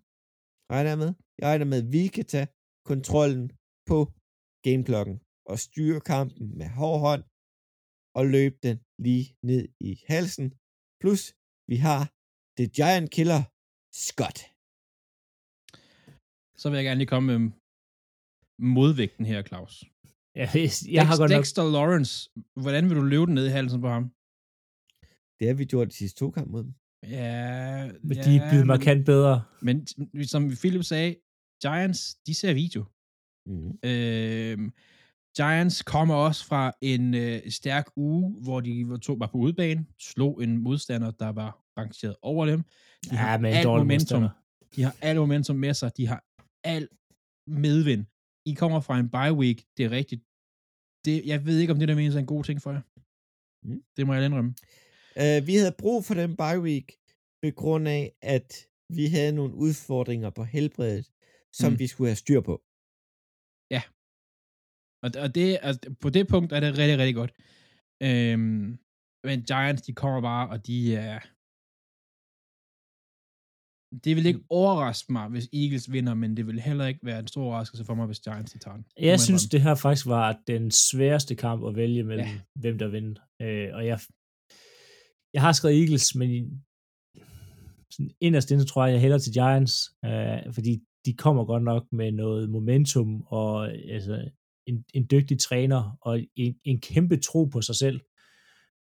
regner jeg med. Jeg regner med, at vi kan tage kontrollen på gameklokken og styre kampen med hård hånd og løbe den lige ned i halsen. Plus, vi har The Giant Killer, Scott. Så vil jeg gerne lige komme med modvægten her, Claus. Ja, jeg har godt nok... Dexter Lawrence, hvordan vil du løbe den ned i halsen på ham? Det har vi gjort de sidste to kampe mod dem. Ja, Men ja, de er blevet markant bedre. Men som Philip sagde, Giants, de ser video. Mm. Øh, Giants kommer også fra en øh, stærk uge, hvor de var, to, var på udebane, slog en modstander, der var rangeret over dem. De Ja, har men en alt momentum. modstander. De har alt momentum med sig. De har alt medvind. I kommer fra en bye week. Det er rigtigt. Det, jeg ved ikke, om det der menes er en god ting for jer. Mm. Det må jeg indrømme. Uh, vi havde brug for den bye week, på grund af, at vi havde nogle udfordringer på helbredet, som Mm. vi skulle have styr på. Og, og det, altså, på det punkt er det rigtig, rigtig godt. Øhm, men Giants, de kommer bare, og de er... Det vil ikke overraske mig, hvis Eagles vinder, men det vil heller ikke være en stor overraskelse for mig, hvis Giants de tager den. Jeg synes, det her faktisk var den sværeste kamp at vælge mellem, Ja. hvem der vinder. Øh, og jeg, jeg har skrevet Eagles, men sådan inderst inde tror jeg, jeg hælder til Giants, øh, fordi de kommer godt nok med noget momentum og altså, en, en dygtig træner og en, en kæmpe tro på sig selv.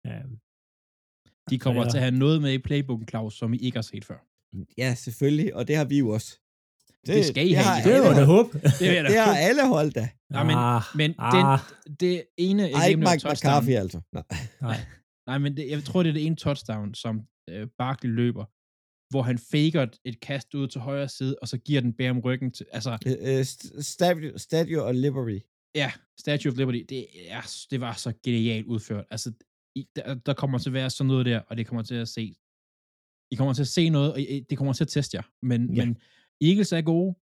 Øh, De kommer Ja. til at have noget med i playbooken, Claus, som I ikke har set før. Ja, selvfølgelig, og det har vi jo også. Det skal I have. det alle var da hold. håb. Det, da Det har alle hold da. Nej, men- ah, Men ah, den, det ene... Ej, ikke Mike McCarthy altså. Nej. nej. Nej, men det, jeg tror, det er det ene touchdown, som øh, Barkley løber, hvor han faker et kast ud til højre side, og så giver den bag om ryggen til... Altså, Øh, øh, st- Statue, Statue of Liberty. ja, Statue of Liberty, det, er, det var så genialt udført. Altså, i, der, der kommer til at være sådan noget der, og det kommer til at se... I kommer til at se noget, og I- det kommer til at teste jer. Men, Ja. men Eagles er gode,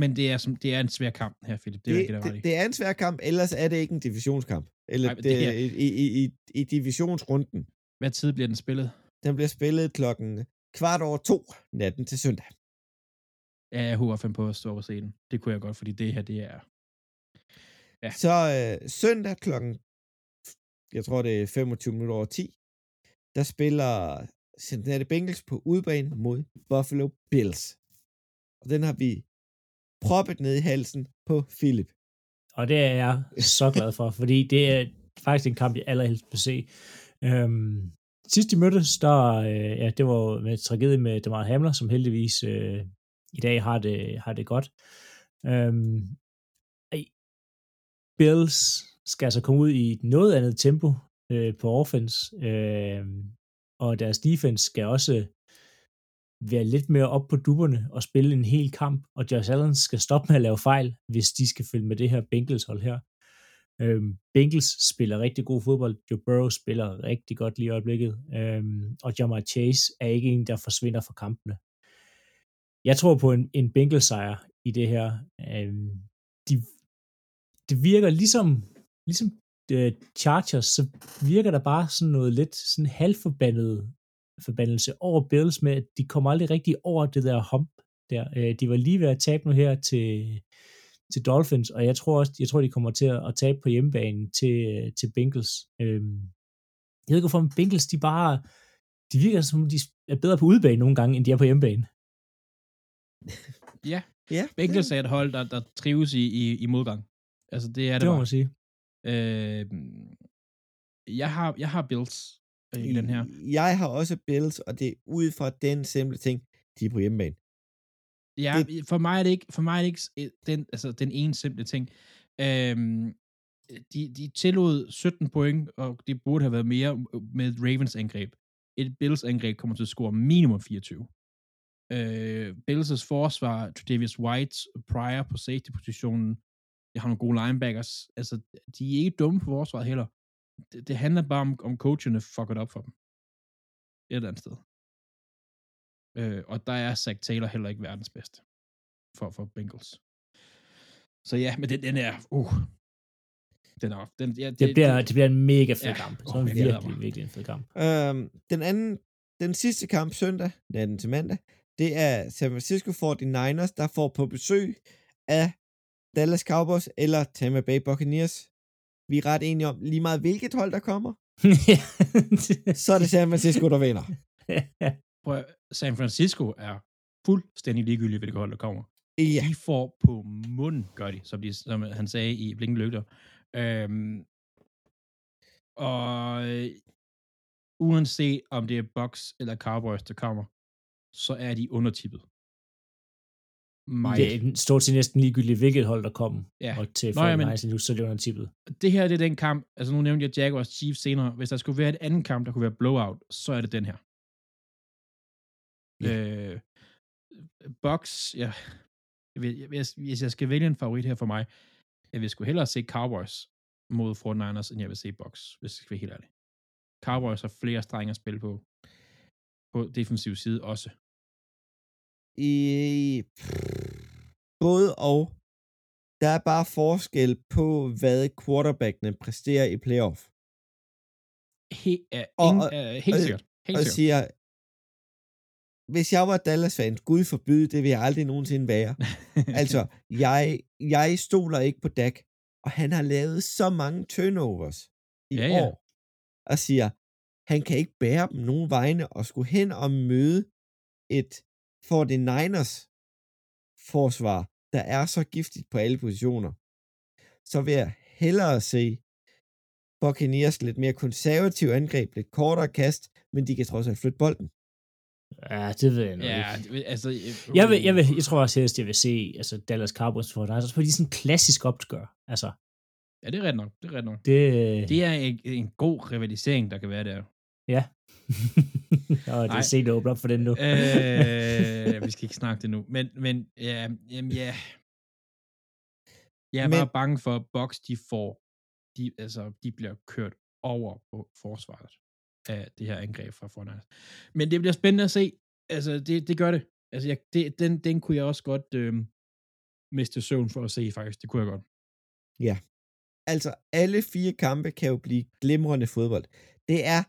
men det er, som, det er en svær kamp her, Philip. Det, er Det, ikke det, det, det er en svær kamp, ellers er det ikke en divisionskamp. Eller Nej, men det, det her- i, i, i, i, divisionsrunden. Hvad tid bliver den spillet? Den bliver spillet klokken kvart over to natten til søndag. Ja, jeg håber finde på at stå og se den. Det kunne jeg godt, fordi det her, det er... Ja. Så øh, søndag klokken, jeg tror det er 25 minutter over 10, der spiller Cincinnati Bengals på udebane mod Buffalo Bills. Og den har vi proppet ned i halsen på Philip. Og det er jeg så glad for, fordi det er faktisk en kamp, jeg allerhelst vil se. Øhm, sidst de mødtes, der, øh, ja, det var med tragedie med Demar Hamler, som heldigvis øh, i dag har det, har det godt. Øhm, Bills skal altså komme ud i et noget andet tempo øh, på offense, øh, og deres defense skal også være lidt mere op på dupperne og spille en hel kamp, og Josh Allen skal stoppe med at lave fejl, hvis de skal følge med det her Bengals hold her. Øhm, Bengals spiller rigtig god fodbold, Joe Burrow spiller rigtig godt lige i øjeblikket, øhm, og Jamar Chase er ikke en, der forsvinder fra kampene. Jeg tror på en, en Bengals sejr i det her. Øhm, de, det virker ligesom, ligesom uh, Chargers, så virker der bare sådan noget lidt sådan halvforbandet forbandelse over Bills med, at de kommer aldrig rigtig over det der hump der. Uh, de var lige ved at tabe nu her til, til Dolphins, og jeg tror også, jeg tror, de kommer til at, tabe på hjemmebanen til, til Bengals. Øhm, jeg ved ikke, hvorfor Bengals, de bare, de virker som, de er bedre på udebane nogle gange, end de er på hjemmebane. Ja, Ja, Bengals er et hold, der, der trives i, i, i modgang. Altså, det er det, Det må man sige. Øh, jeg, har, jeg har Bills øh, i den her. Jeg har også Bills, og det er ud fra den simple ting, de er på hjemmebane. Ja, det- for mig er det ikke, for mig er det ikke øh, den, altså, den ene simple ting. Øhm, de, de tillod 17 point, og det burde have været mere med et Ravens angreb. Et Bills angreb kommer til at score minimum 24. Øh, Bills' forsvar, Davis White, Pryor på safety-positionen, de har nogle gode linebackers. Altså, de er ikke dumme på forsvaret heller. Det, det handler bare om, om coachene fucket op for dem. Et eller andet sted. Øh, og der er Zach Taylor heller ikke verdens bedste for, for Bengals. Så ja, men den, den er, uh, den er, den, ja, Det, bliver, det bliver en mega fed Ja. kamp. Så er glæder virkelig, mig. virkelig en fed kamp. Øhm, den anden, den sidste kamp søndag, natten til mandag, det er San Francisco 49ers, der får på besøg af Dallas Cowboys eller Tampa Bay Buccaneers. Vi er ret enige om lige meget hvilket hold, der kommer. Så er det San Francisco, der vinder. Prøv, San Francisco er fuldstændig ligegyldigt, hvilket hold der kommer. Ja, De får på mund, gør de, som, de, som han sagde i Blinkende Lygter. Øhm, og øh, uanset om det er Bucks eller Cowboys, der kommer, så er de undertippet. Meget. det er stort set næsten ligegyldigt, hvilket hold der kom. Ja. Og til Nå, ja, men- 49ers nu, så det under tippet. det her det er den kamp, altså nu nævnte jeg Jaguars Chiefs senere, hvis der skulle være et andet kamp, der kunne være blowout, så er det den her. Ja. Øh, Box, ja, jeg vil, jeg, hvis, hvis jeg skal vælge en favorit her for mig, jeg vil sgu hellere se Cowboys mod 49ers, end jeg vil se Box, hvis jeg skal være helt ærlig. Cowboys har flere strenge at spille på, på defensiv side også. I både og. Der er bare forskel på, hvad quarterbackene præsterer i playoff. He, uh, Og- ingen, uh, helt og- sikkert. Helt og sikkert. siger, hvis jeg var Dallas-fan, Gud forbyde, det vil jeg aldrig nogensinde være. altså, jeg, jeg stoler ikke på Dak, og han har lavet så mange turnovers i Ja, ja. år, og siger, han kan ikke bære dem nogen vegne, og skulle hen og møde et 49ers forsvar, der er så giftigt på alle positioner, så vil jeg hellere se Buccaneers lidt mere konservativ angreb, lidt kortere kast, men de kan trods alt flytte bolden. Ja, det ved jeg nu ja, ikke. det- altså... øh, Jeg, vil, jeg, vil, jeg tror også helst, jeg vil se altså Dallas Cowboys for dig. Så får de sådan en klassisk opgør. Altså, Ja, det er ret nok. Det er ret nok. det... Det er en, en god rivalisering, der kan være der. Ja. Og det er sent at åbne op for den nu. øh, vi skal ikke snakke det nu. Men, men ja, jamen, ja. Jeg er Men- bare bange for, at Box, de får, de, altså, de bliver kørt over på forsvaret af det her angreb fra Fortnite. Men det bliver spændende at se. Altså, det, det gør det. Altså, jeg, det, den, den kunne jeg også godt øh, miste søvn for at se, faktisk. Det kunne jeg godt. Altså, alle fire kampe kan jo blive glimrende fodbold. Det er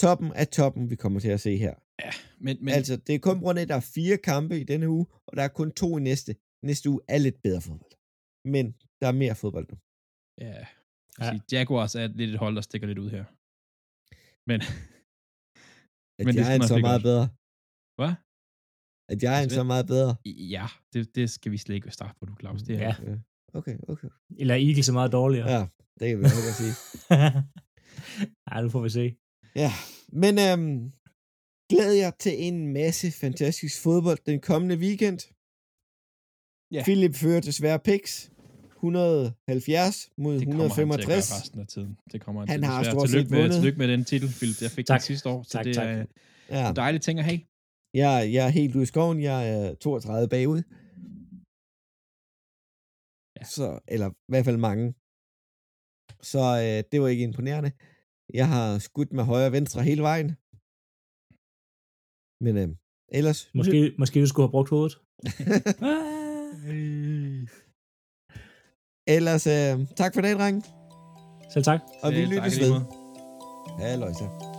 toppen af toppen, vi kommer til at se her. Men, men Men, altså, det er kun på grund af, at der er fire kampe i denne uge, og der er kun to i næste. Næste uge er lidt bedre fodbold. Men der er mere fodbold nu. ja, Ja. ja. Jaguars er lidt et hold, der stikker lidt ud her. Men At Men det Giants nok er blive meget godt. bedre. Hvad? At Giants er meget bedre. Ja, det, det skal vi slet ikke starte på nu, Claus. Det er, Ja. Ja. Okay, okay. Eller Eagles er meget dårligere. Ja, det kan vi godt sige. Ej, nu får vi se. Ja, men øhm, glæder jer til en masse fantastisk fodbold den kommende weekend. Ja. Philip fører desværre picks. 170 mod det kommer han til at 165. gøre resten af tiden. Det kommer han, Han til, har stort set tillykke med, vundet. tillykke med den titel, Philip. Jeg fik Tak. den sidste år, så Tak, det tak. er Ja, en dejlig ting at have. jeg, jeg er helt ude i skoven. Jeg er 32 bagud. Ja. Så, eller i hvert fald mange. Så øh, det var ikke imponerende. Jeg har skudt med højre og venstre hele vejen. Men øh, ellers... Måske, måske du skulle have brugt hovedet. ellers, øh, tak for den, dreng. Selv tak. Og vi lyttes ved. Halløjsa.